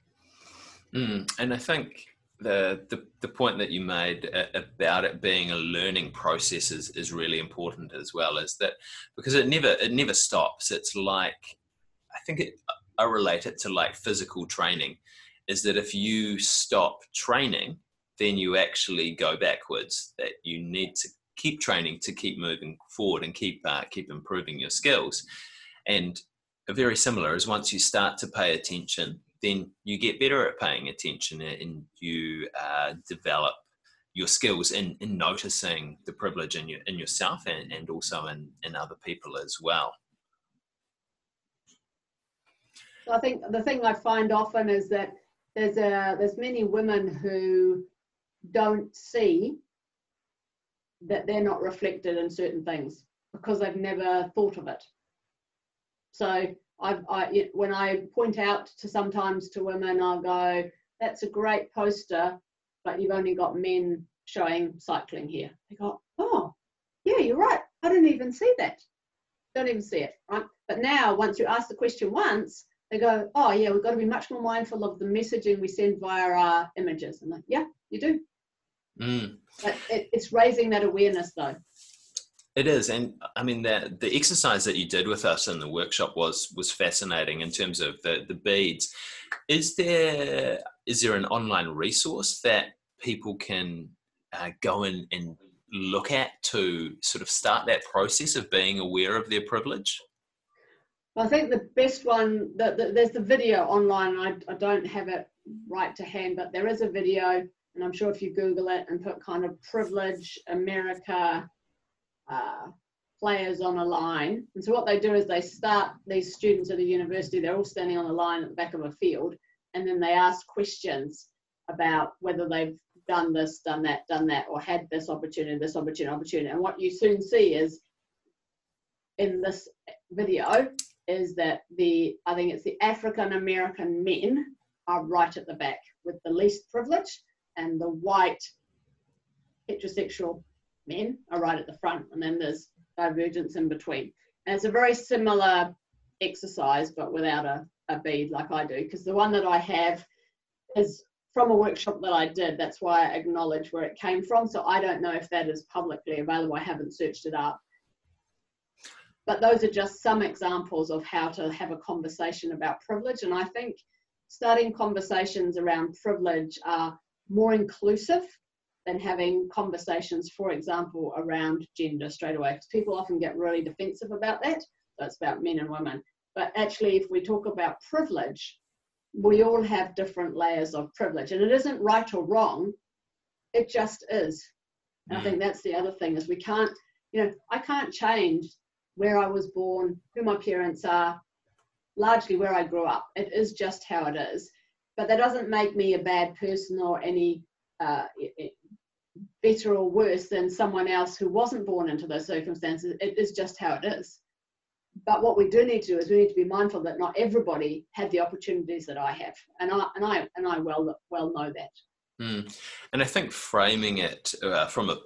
Mm, and I think the, the the point that you made about it being a learning process is, is really important as well. Is that because it never it never stops. It's like I think it I relate it to like physical training. Is that if you stop training, then you actually go backwards. That you need to keep training to keep moving forward and keep uh, keep improving your skills. And very similar is once you start to pay attention, then you get better at paying attention and you uh, develop your skills in, in noticing the privilege in, your, in yourself and, and also in, in other people as well. I think the thing I find often is that there's a there's many women who don't see that they're not reflected in certain things because they've never thought of it. So I've, I, when I point out to sometimes to women, I'll go, that's a great poster, but you've only got men showing cycling here. They go, oh, yeah, you're right. I didn't even see that. Don't even see it, right? But now, once you ask the question once, they go, oh, yeah, we've got to be much more mindful of the messaging we send via our images. And like, yeah, you do. Mm. But it, it's raising that awareness, though. It is, and I mean the the exercise that you did with us in the workshop was was fascinating in terms of the the beads. Is there is there an online resource that people can uh, go in and look at to sort of start that process of being aware of their privilege? Well, I think the best one that the, there's the video online. I, I don't have it right to hand, but there is a video, and I'm sure if you Google it and put kind of privilege America uh, players on a line. And so what they do is they start these students at a university, they're all standing on a line at the back of a field, and then they ask questions about whether they've done this, done that, done that, or had this opportunity, this opportunity, opportunity. And what you soon see is in this video is that the I think it's the African American men are right at the back with the least privilege, and the white heterosexual men are right at the front, and then there's divergence in between. And it's a very similar exercise, but without a, a bead like I do, because the one that I have is from a workshop that I did. That's why I acknowledge where it came from. So I don't know if that is publicly available. I haven't searched it up. But those are just some examples of how to have a conversation about privilege. And I think starting conversations around privilege are more inclusive than having conversations, for example, around gender straight away. Because people often get really defensive about that. So it's about men and women. But actually, if we talk about privilege, we all have different layers of privilege. And it isn't right or wrong, it just is. And I think that's the other thing is we can't, you know, I can't change where I was born, who my parents are, largely where I grew up. It is just how it is. But that doesn't make me a bad person or any uh, better or worse than someone else who wasn't born into those circumstances. It is just how it is. But what we do need to do is we need to be mindful that not everybody had the opportunities that I have, and I and I and I well well know that. Mm. And I think framing it uh, from a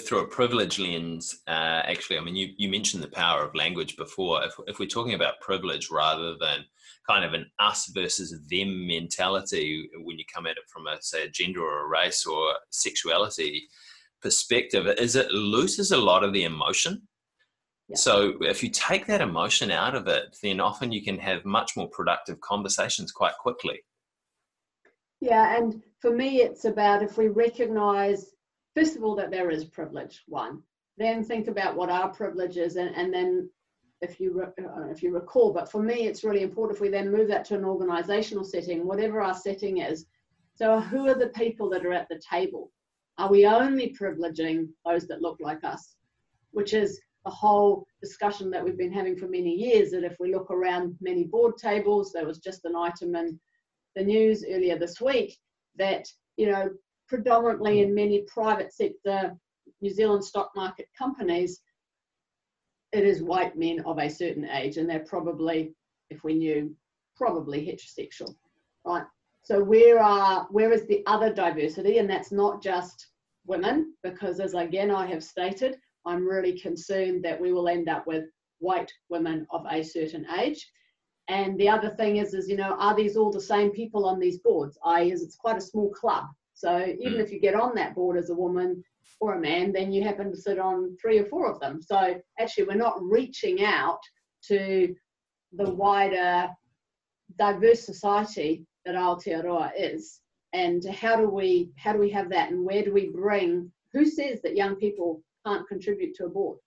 through a privilege lens, uh, actually, I mean, you, you mentioned the power of language before. If, if we're talking about privilege rather than kind of an us versus them mentality when you come at it from a say a gender or a race or sexuality perspective is it loses a lot of the emotion yeah. so if you take that emotion out of it then often you can have much more productive conversations quite quickly yeah and for me it's about if we recognize first of all that there is privilege one then think about what our privilege is and, and then if you uh, if you recall. But for me, it's really important if we then move that to an organisational setting, whatever our setting is. So who are the people that are at the table? Are we only privileging those that look like us? Which is the whole discussion that we've been having for many years. That if we look around many board tables, there was just an item in the news earlier this week that you know predominantly in many private sector New Zealand stock market companies it is white men of a certain age, and they're probably, if we knew, probably heterosexual, right? So where are where is the other diversity? And that's not just women, because as again I have stated, I'm really concerned that we will end up with white women of a certain age. And the other thing is, is you know, are these all the same people on these boards? I is it's quite a small club. So even mm. if you get on that board as a woman or a man, then you happen to sit on three or four of them. So actually, we're not reaching out to the wider diverse society that Aotearoa is. And how do we how do we have that, and where do we bring? Who says that young people can't contribute to a board?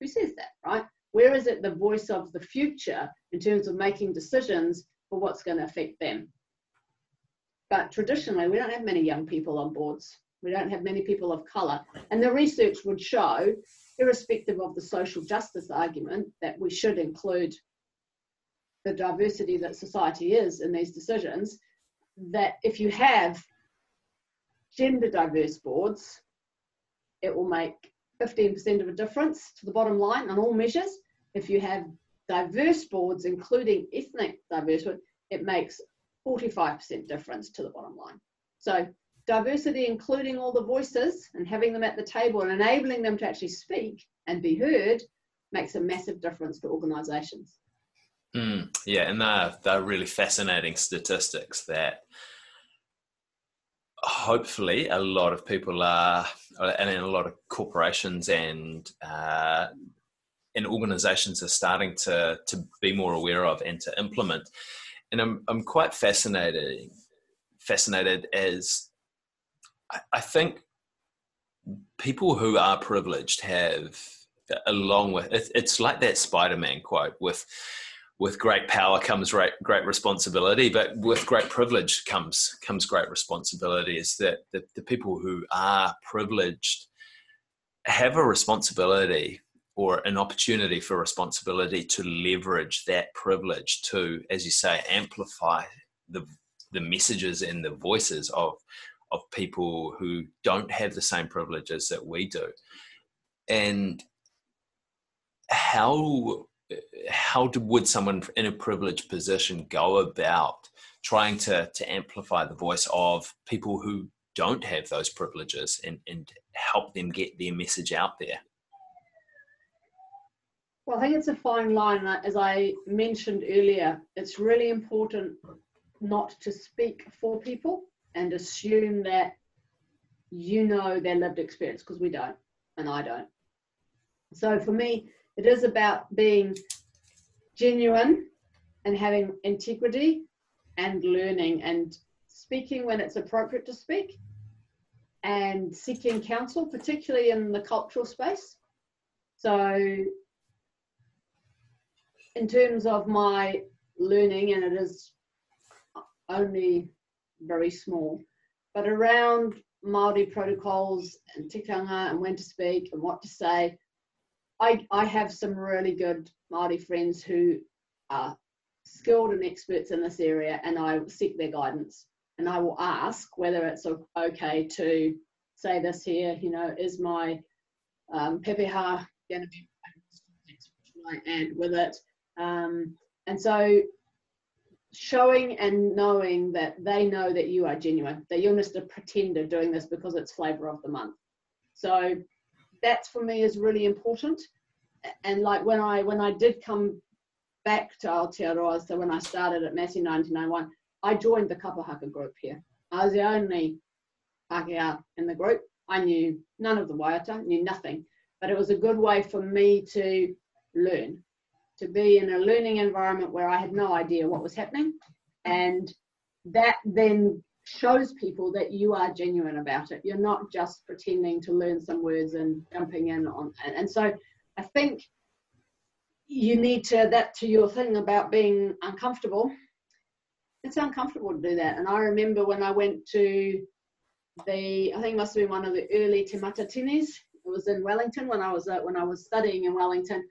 Who says that, right? Where is it the voice of the future in terms of making decisions for what's going to affect them? But traditionally, we don't have many young people on boards. We don't have many people of colour. And the research would show, irrespective of the social justice argument, that we should include the diversity that society is in these decisions, that if you have gender diverse boards, it will make 15% of a difference to the bottom line on all measures. If you have diverse boards, including ethnic diverse, it makes 45% difference to the bottom line. So diversity, including all the voices and having them at the table and enabling them to actually speak and be heard, makes a massive difference to organisations. Mm, yeah, and they're, they're really fascinating statistics that hopefully a lot of people are, and a lot of corporations and uh, and organizations are starting to to be more aware of and to implement. And I'm I'm quite fascinated fascinated as I, I think people who are privileged have along with it's like that spider-man quote with with great power comes great, great responsibility, but with great privilege comes comes great responsibility. Is that the, the people who are privileged have a responsibility or an opportunity for responsibility to leverage that privilege to, as you say, amplify the the messages and the voices of of people who don't have the same privileges that we do, and how how would someone in a privileged position go about trying to, to amplify the voice of people who don't have those privileges and, and help them get their message out there? Well, I think it's a fine line. As I mentioned earlier, it's really important not to speak for people and assume that you know their lived experience because we don't, and I don't. So for me, it is about being genuine and having integrity and learning and speaking when it's appropriate to speak and seeking counsel, particularly in the cultural space. So, in terms of my learning, and it is only very small, but around Māori protocols and tikanga and when to speak and what to say, I, I have some really good Māori friends who are skilled and experts in this area, and I seek their guidance. And I will ask whether it's okay to say this here, you know, is my um, pepeha going to be I add with it? Um, and so showing and knowing that they know that you are genuine, that you're just a pretender doing this because it's flavour of the month. So that's for me is really important. And like when I when I did come back to Aotearoa, so when I started at Massey 1991, I joined the Kapahaka group here. I was the only Pākehā in the group. I knew none of the waiata, knew nothing. But it was a good way for me to learn, to be in a learning environment where I had no idea what was happening. And that then shows people that you are genuine about it. You're not just pretending to learn some words and jumping in on. And, and so I think you need to, that to your thing about being uncomfortable, it's uncomfortable to do that. And I remember when I went to the, I think it must have been one of the early Te Matatinis. It was in Wellington when I was uh, when I was studying in Wellington.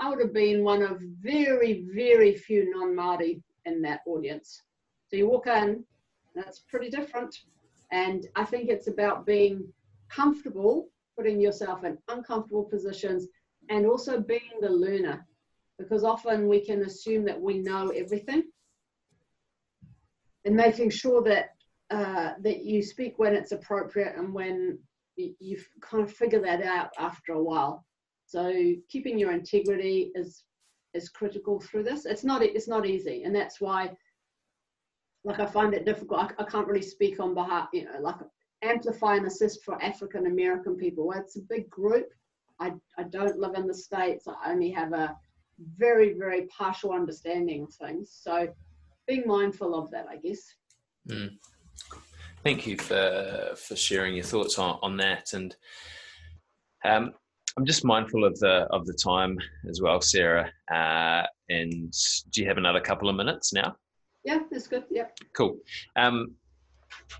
I would have been one of very, very few non-Māori in that audience. So you walk in, that's pretty different. And I think it's about being comfortable, putting yourself in uncomfortable positions, and also being the learner, because often we can assume that we know everything, and making sure that uh, that you speak when it's appropriate and when you, you kind of figure that out after a while. So keeping your integrity is is critical through this. It's not it's not easy, and that's why, like I find it difficult. I, I can't really speak on behalf, you know, like amplify and assist for African American people. It's a big group. I I don't live in the states. I only have a very very partial understanding of things. So being mindful of that, I guess. Mm. Thank you for for sharing your thoughts on, on that and. Um, I'm just mindful of the of the time as well, Sarah. Uh, and do you have another couple of minutes now? Yeah, that's good. Yeah. Cool. Um,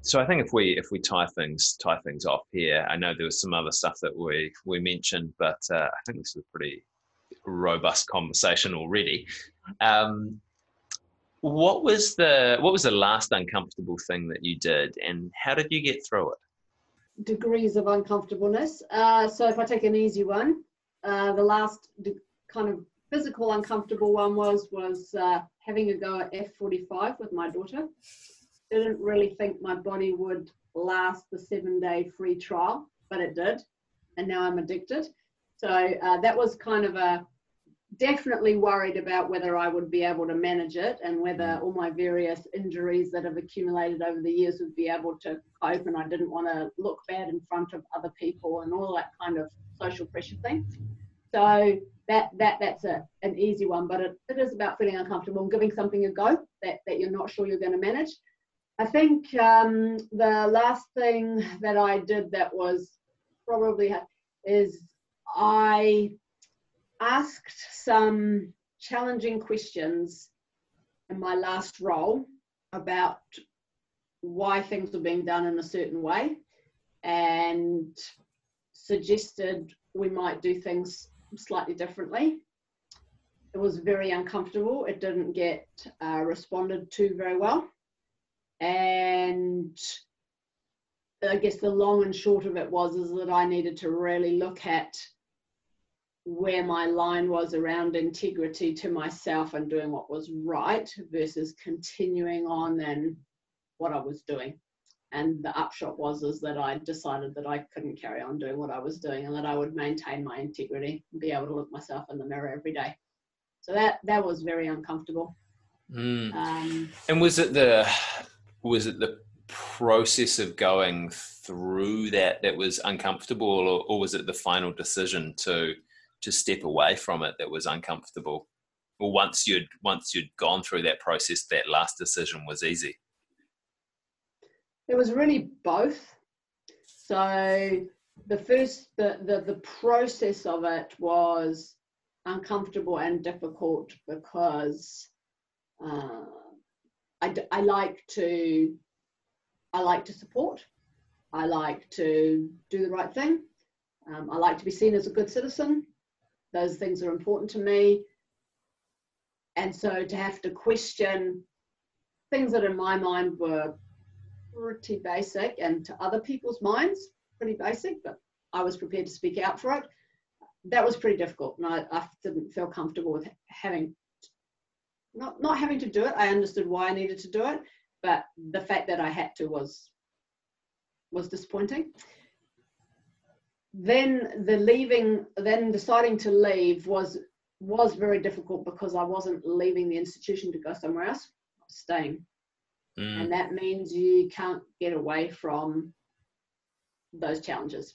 so I think if we if we tie things tie things off here, I know there was some other stuff that we we mentioned, but uh, I think this is a pretty robust conversation already. Um, what was the what was the last uncomfortable thing that you did, and how did you get through it? Degrees of uncomfortableness. Uh, so if I take an easy one, uh, the last kind of physical uncomfortable one was was uh, having a go at F45 with my daughter. Didn't really think my body would last the seven day free trial, but it did, and now I'm addicted. So uh, that was kind of a definitely worried about whether I would be able to manage it and whether mm. all my various injuries that have accumulated over the years would be able to cope. And I didn't want to look bad in front of other people and all that kind of social pressure thing. So that that that's a, an easy one, but it, it is about feeling uncomfortable and giving something a go that, that you're not sure you're going to manage. I think um, the last thing that I did that was probably is I asked some challenging questions in my last role about why things were being done in a certain way and suggested we might do things slightly differently. It was very uncomfortable. It didn't get uh, responded to very well. And I guess the long and short of it was is that I needed to really look at where my line was around integrity to myself and doing what was right versus continuing on and what I was doing. And the upshot was is that I decided that I couldn't carry on doing what I was doing and that I would maintain my integrity and be able to look myself in the mirror every day. So that that was very uncomfortable. Mm. Um, and was it the was it the process of going through that that was uncomfortable, or, or was it the final decision to to step away from it that was uncomfortable. Well, once you'd once you'd gone through that process that last decision was easy. It was really both. So the first the the, the process of it was uncomfortable and difficult because uh, I, I like to I like to support. I like to do the right thing. Um, I like to be seen as a good citizen those things are important to me. And so to have to question things that in my mind were pretty basic and to other people's minds pretty basic, but I was prepared to speak out for it. That was pretty difficult, and I, I didn't feel comfortable with having not not having to do it. I understood why I needed to do it, but the fact that I had to was was disappointing then the leaving, then deciding to leave was was very difficult because I wasn't leaving the institution to go somewhere else. Staying, mm. and that means you can't get away from those challenges.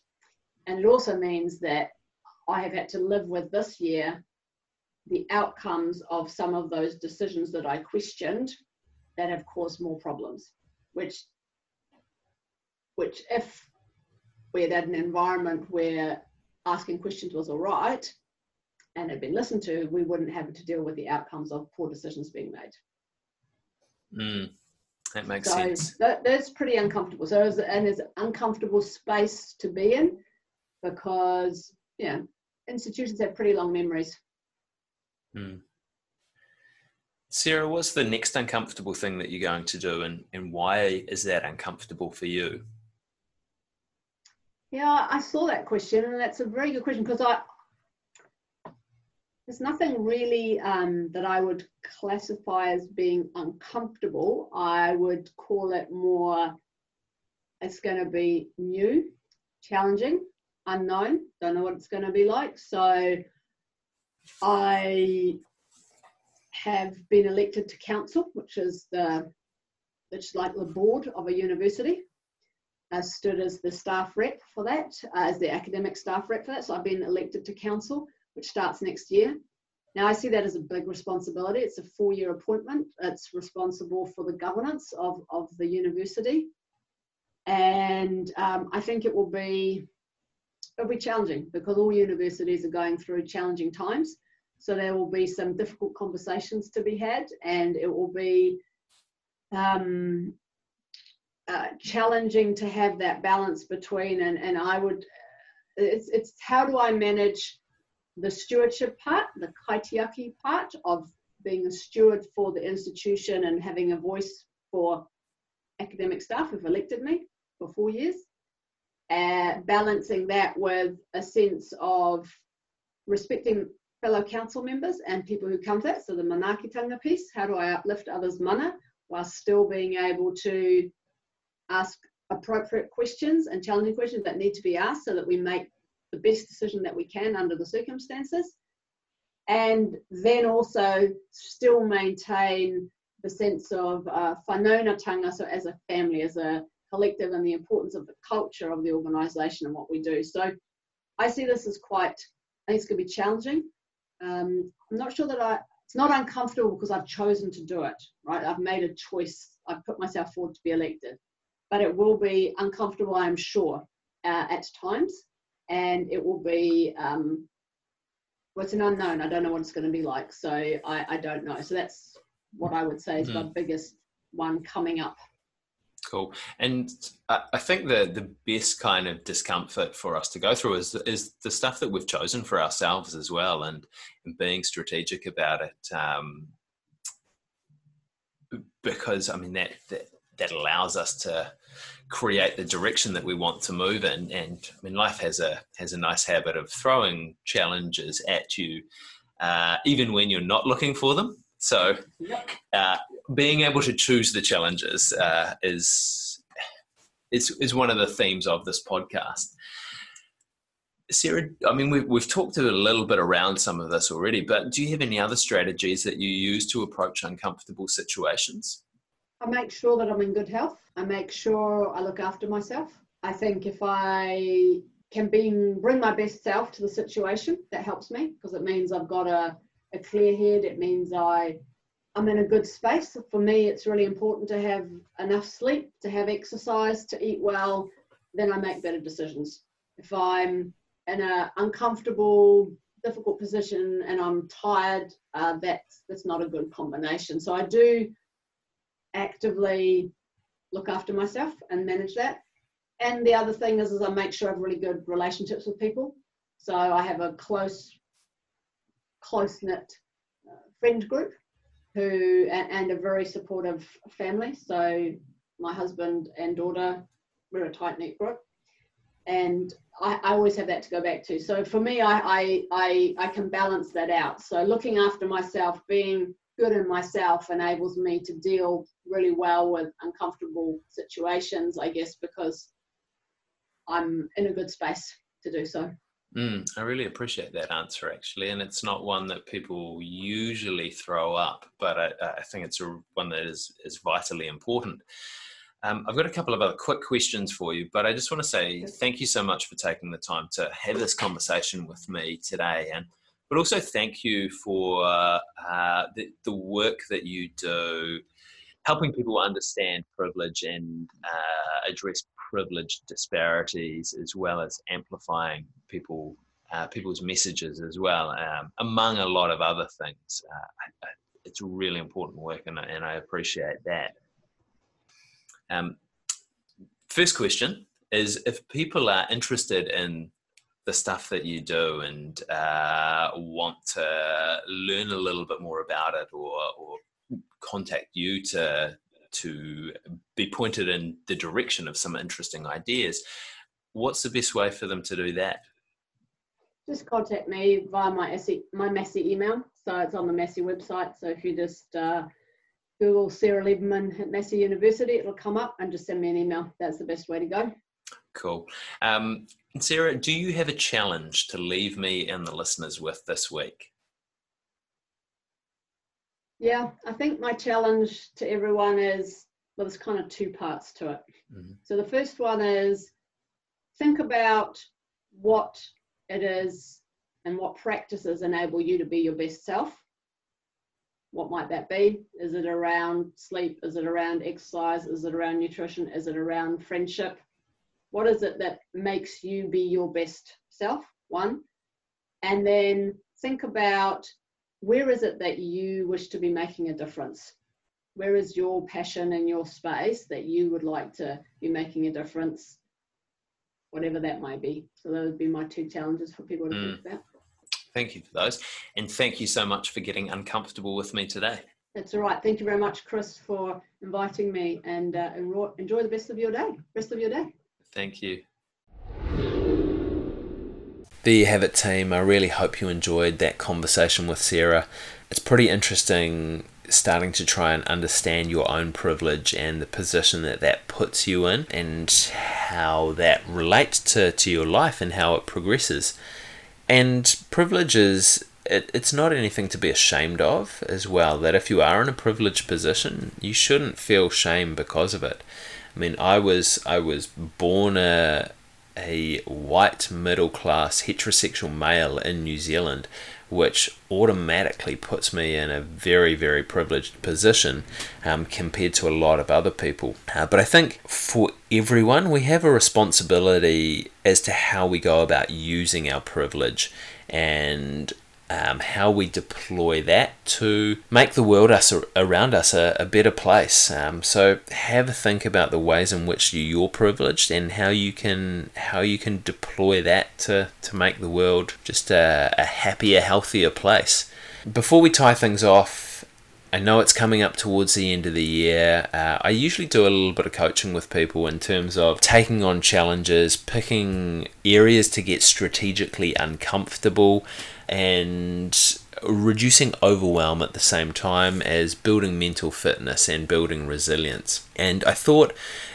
And it also means that I have had to live with this year the outcomes of some of those decisions that I questioned that have caused more problems, which which if we had had an environment where asking questions was all right and had been listened to, we wouldn't have to deal with the outcomes of poor decisions being made. Mm, that makes so sense. That, that's pretty uncomfortable. So, it's, and it's an uncomfortable space to be in because, yeah, institutions have pretty long memories. Mm. Sarah, what's the next uncomfortable thing that you're going to do, and, and why is that uncomfortable for you? Yeah, I saw that question, and that's a very good question because I There's nothing really um, that I would classify as being uncomfortable. I would call it more, it's going to be new, challenging, unknown, don't know what it's going to be like. So I have been elected to council, which is the which is like the board of a university. I stood as the staff rep for that, uh, as the academic staff rep for that. So I've been elected to council, which starts next year. Now I see that as a big responsibility. It's a four-year appointment. It's responsible for the governance of, of the university. And um, I think it will be it'll be challenging because all universities are going through challenging times. So there will be some difficult conversations to be had, and it will be um, uh, challenging to have that balance between. And, and I would, it's, it's how do I manage the stewardship part, the kaitiaki part of being a steward for the institution and having a voice for academic staff who've elected me for four years, uh, balancing that with a sense of respecting fellow council members and people who come to that. So the manaakitanga piece, how do I uplift others' mana while still being able to ask appropriate questions and challenging questions that need to be asked so that we make the best decision that we can under the circumstances. And then also still maintain the sense of uh, whanaungatanga, so as a family, as a collective and the importance of the culture of the organisation and what we do. So I see this as quite, I think it's going to be challenging. Um, I'm not sure that I, it's not uncomfortable because I've chosen to do it, right? I've made a choice, I've put myself forward to be elected. But it will be uncomfortable, I'm sure, uh, at times. And it will be, um, well, it's an unknown. I don't know what it's going to be like. So I, I don't know. So that's what I would say is mm. my biggest one coming up Cool. And I think the the best kind of discomfort for us to go through is is the stuff that we've chosen for ourselves as well, and, and being strategic about it. Um, because I mean that, that that allows us to create the direction that we want to move in. And I mean, life has a has a nice habit of throwing challenges at you, uh, even when you're not looking for them. So, uh, being able to choose the challenges uh, is, is is one of the themes of this podcast. Sarah, I mean, we've, we've talked a little bit around some of this already, but do you have any other strategies that you use to approach uncomfortable situations? I make sure that I'm in good health. I make sure I look after myself. I think if I can bring, bring my best self to the situation, that helps me because it means I've got a a clear head. It means I I'm in a good space. For me, it's really important to have enough sleep, to have exercise, to eat well. Then I make better decisions. If I'm in an uncomfortable, difficult position and I'm tired, uh, that's that's not a good combination. So I do actively look after myself and manage that. And the other thing is, is I make sure I have really good relationships with people. So I have a close close knit uh, friend group who and a very supportive family. So my husband and daughter, we're a tight knit group, and I, I, always have that to go back to. So for me, I, I I I can balance that out. So looking after myself, being good in myself, enables me to deal really well with uncomfortable situations. I guess because I'm in a good space to do so. Mm, I really appreciate that answer, actually, and it's not one that people usually throw up, but I, I think it's a, one that is is vitally important. Um, I've got a couple of other quick questions for you, but I just want to say thank you so much for taking the time to have this conversation with me today, and but also thank you for uh, the, the work that you do, helping people understand privilege and uh, address privilege disparities as well as amplifying people uh, people's messages as well, um, among a lot of other things. Uh, it's really important work, and, and I appreciate that. Um, first question is if people are interested in the stuff that you do and uh, want to learn a little bit more about it or, or contact you to to be pointed in the direction of some interesting ideas. What's the best way for them to do that? Just contact me via my Massey, my Massey email. So it's on the Massey website. So if you just uh, Google Sarah Leberman at Massey University, it'll come up and just send me an email. That's the best way to go. Cool. Um, Sarah, do you have a challenge to leave me and the listeners with this week? Yeah, I think my challenge to everyone is well, there's kind of two parts to it. Mm-hmm. So the first one is think about what it is and what practices enable you to be your best self. What might that be? Is it around sleep? Is it around exercise? Is it around nutrition? Is it around friendship? What is it that makes you be your best self? One. And then think about where is it that you wish to be making a difference? Where is your passion and your space that you would like to be making a difference, whatever that might be? So, those would be my two challenges for people to mm. think about. Thank you for those. And thank you so much for getting uncomfortable with me today. That's all right. Thank you very much, Chris, for inviting me and uh, enjoy the best of your day. Rest of your day. Thank you. There you have it, team. I really hope you enjoyed that conversation with Sarah. It's pretty interesting starting to try and understand your own privilege and the position that that puts you in and how that relates to, to your life and how it progresses. And privilege is it, it's not anything to be ashamed of as well. That if you are in a privileged position, you shouldn't feel shame because of it. I mean, I was I was born a a white middle class heterosexual male in New Zealand, which automatically puts me in a very, very privileged position um, compared to a lot of other people. Uh, but I think for everyone, we have a responsibility as to how we go about using our privilege and um, how we deploy that to make the world us around us a, a better place. Um, so have a think about the ways in which you're privileged and how you can how you can deploy that to, to make the world just a, a happier, healthier place. Before we tie things off, I know it's coming up towards the end of the year. Uh, I usually do a little bit of coaching with people in terms of taking on challenges, picking areas to get strategically uncomfortable, and reducing overwhelm at the same time as building mental fitness and building resilience. And I thought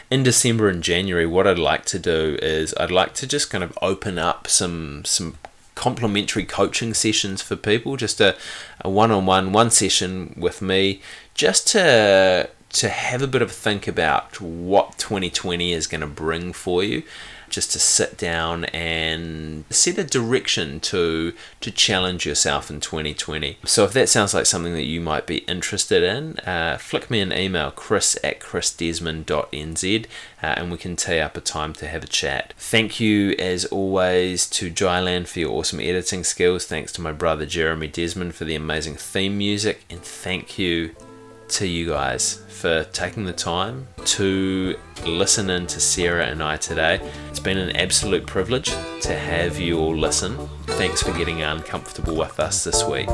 in December and January, what I'd like to do is I'd like to just kind of open up some some complimentary coaching sessions for people, just a, a one-on-one one session with me, just to to have a bit of a think about what 2020 is going to bring for you just to sit down and set a direction to to challenge yourself in 2020. So if that sounds like something that you might be interested in, uh, flick me an email, chris at chrisdesmond.nz, uh, and we can tee up a time to have a chat. Thank you, as always, to Dryland for your awesome editing skills. Thanks to my brother Jeremy Desmond for the amazing theme music, and thank you to you guys for taking the time to listen in to Sarah and I today. It's been an absolute privilege to have you all listen. Thanks for getting uncomfortable with us this week.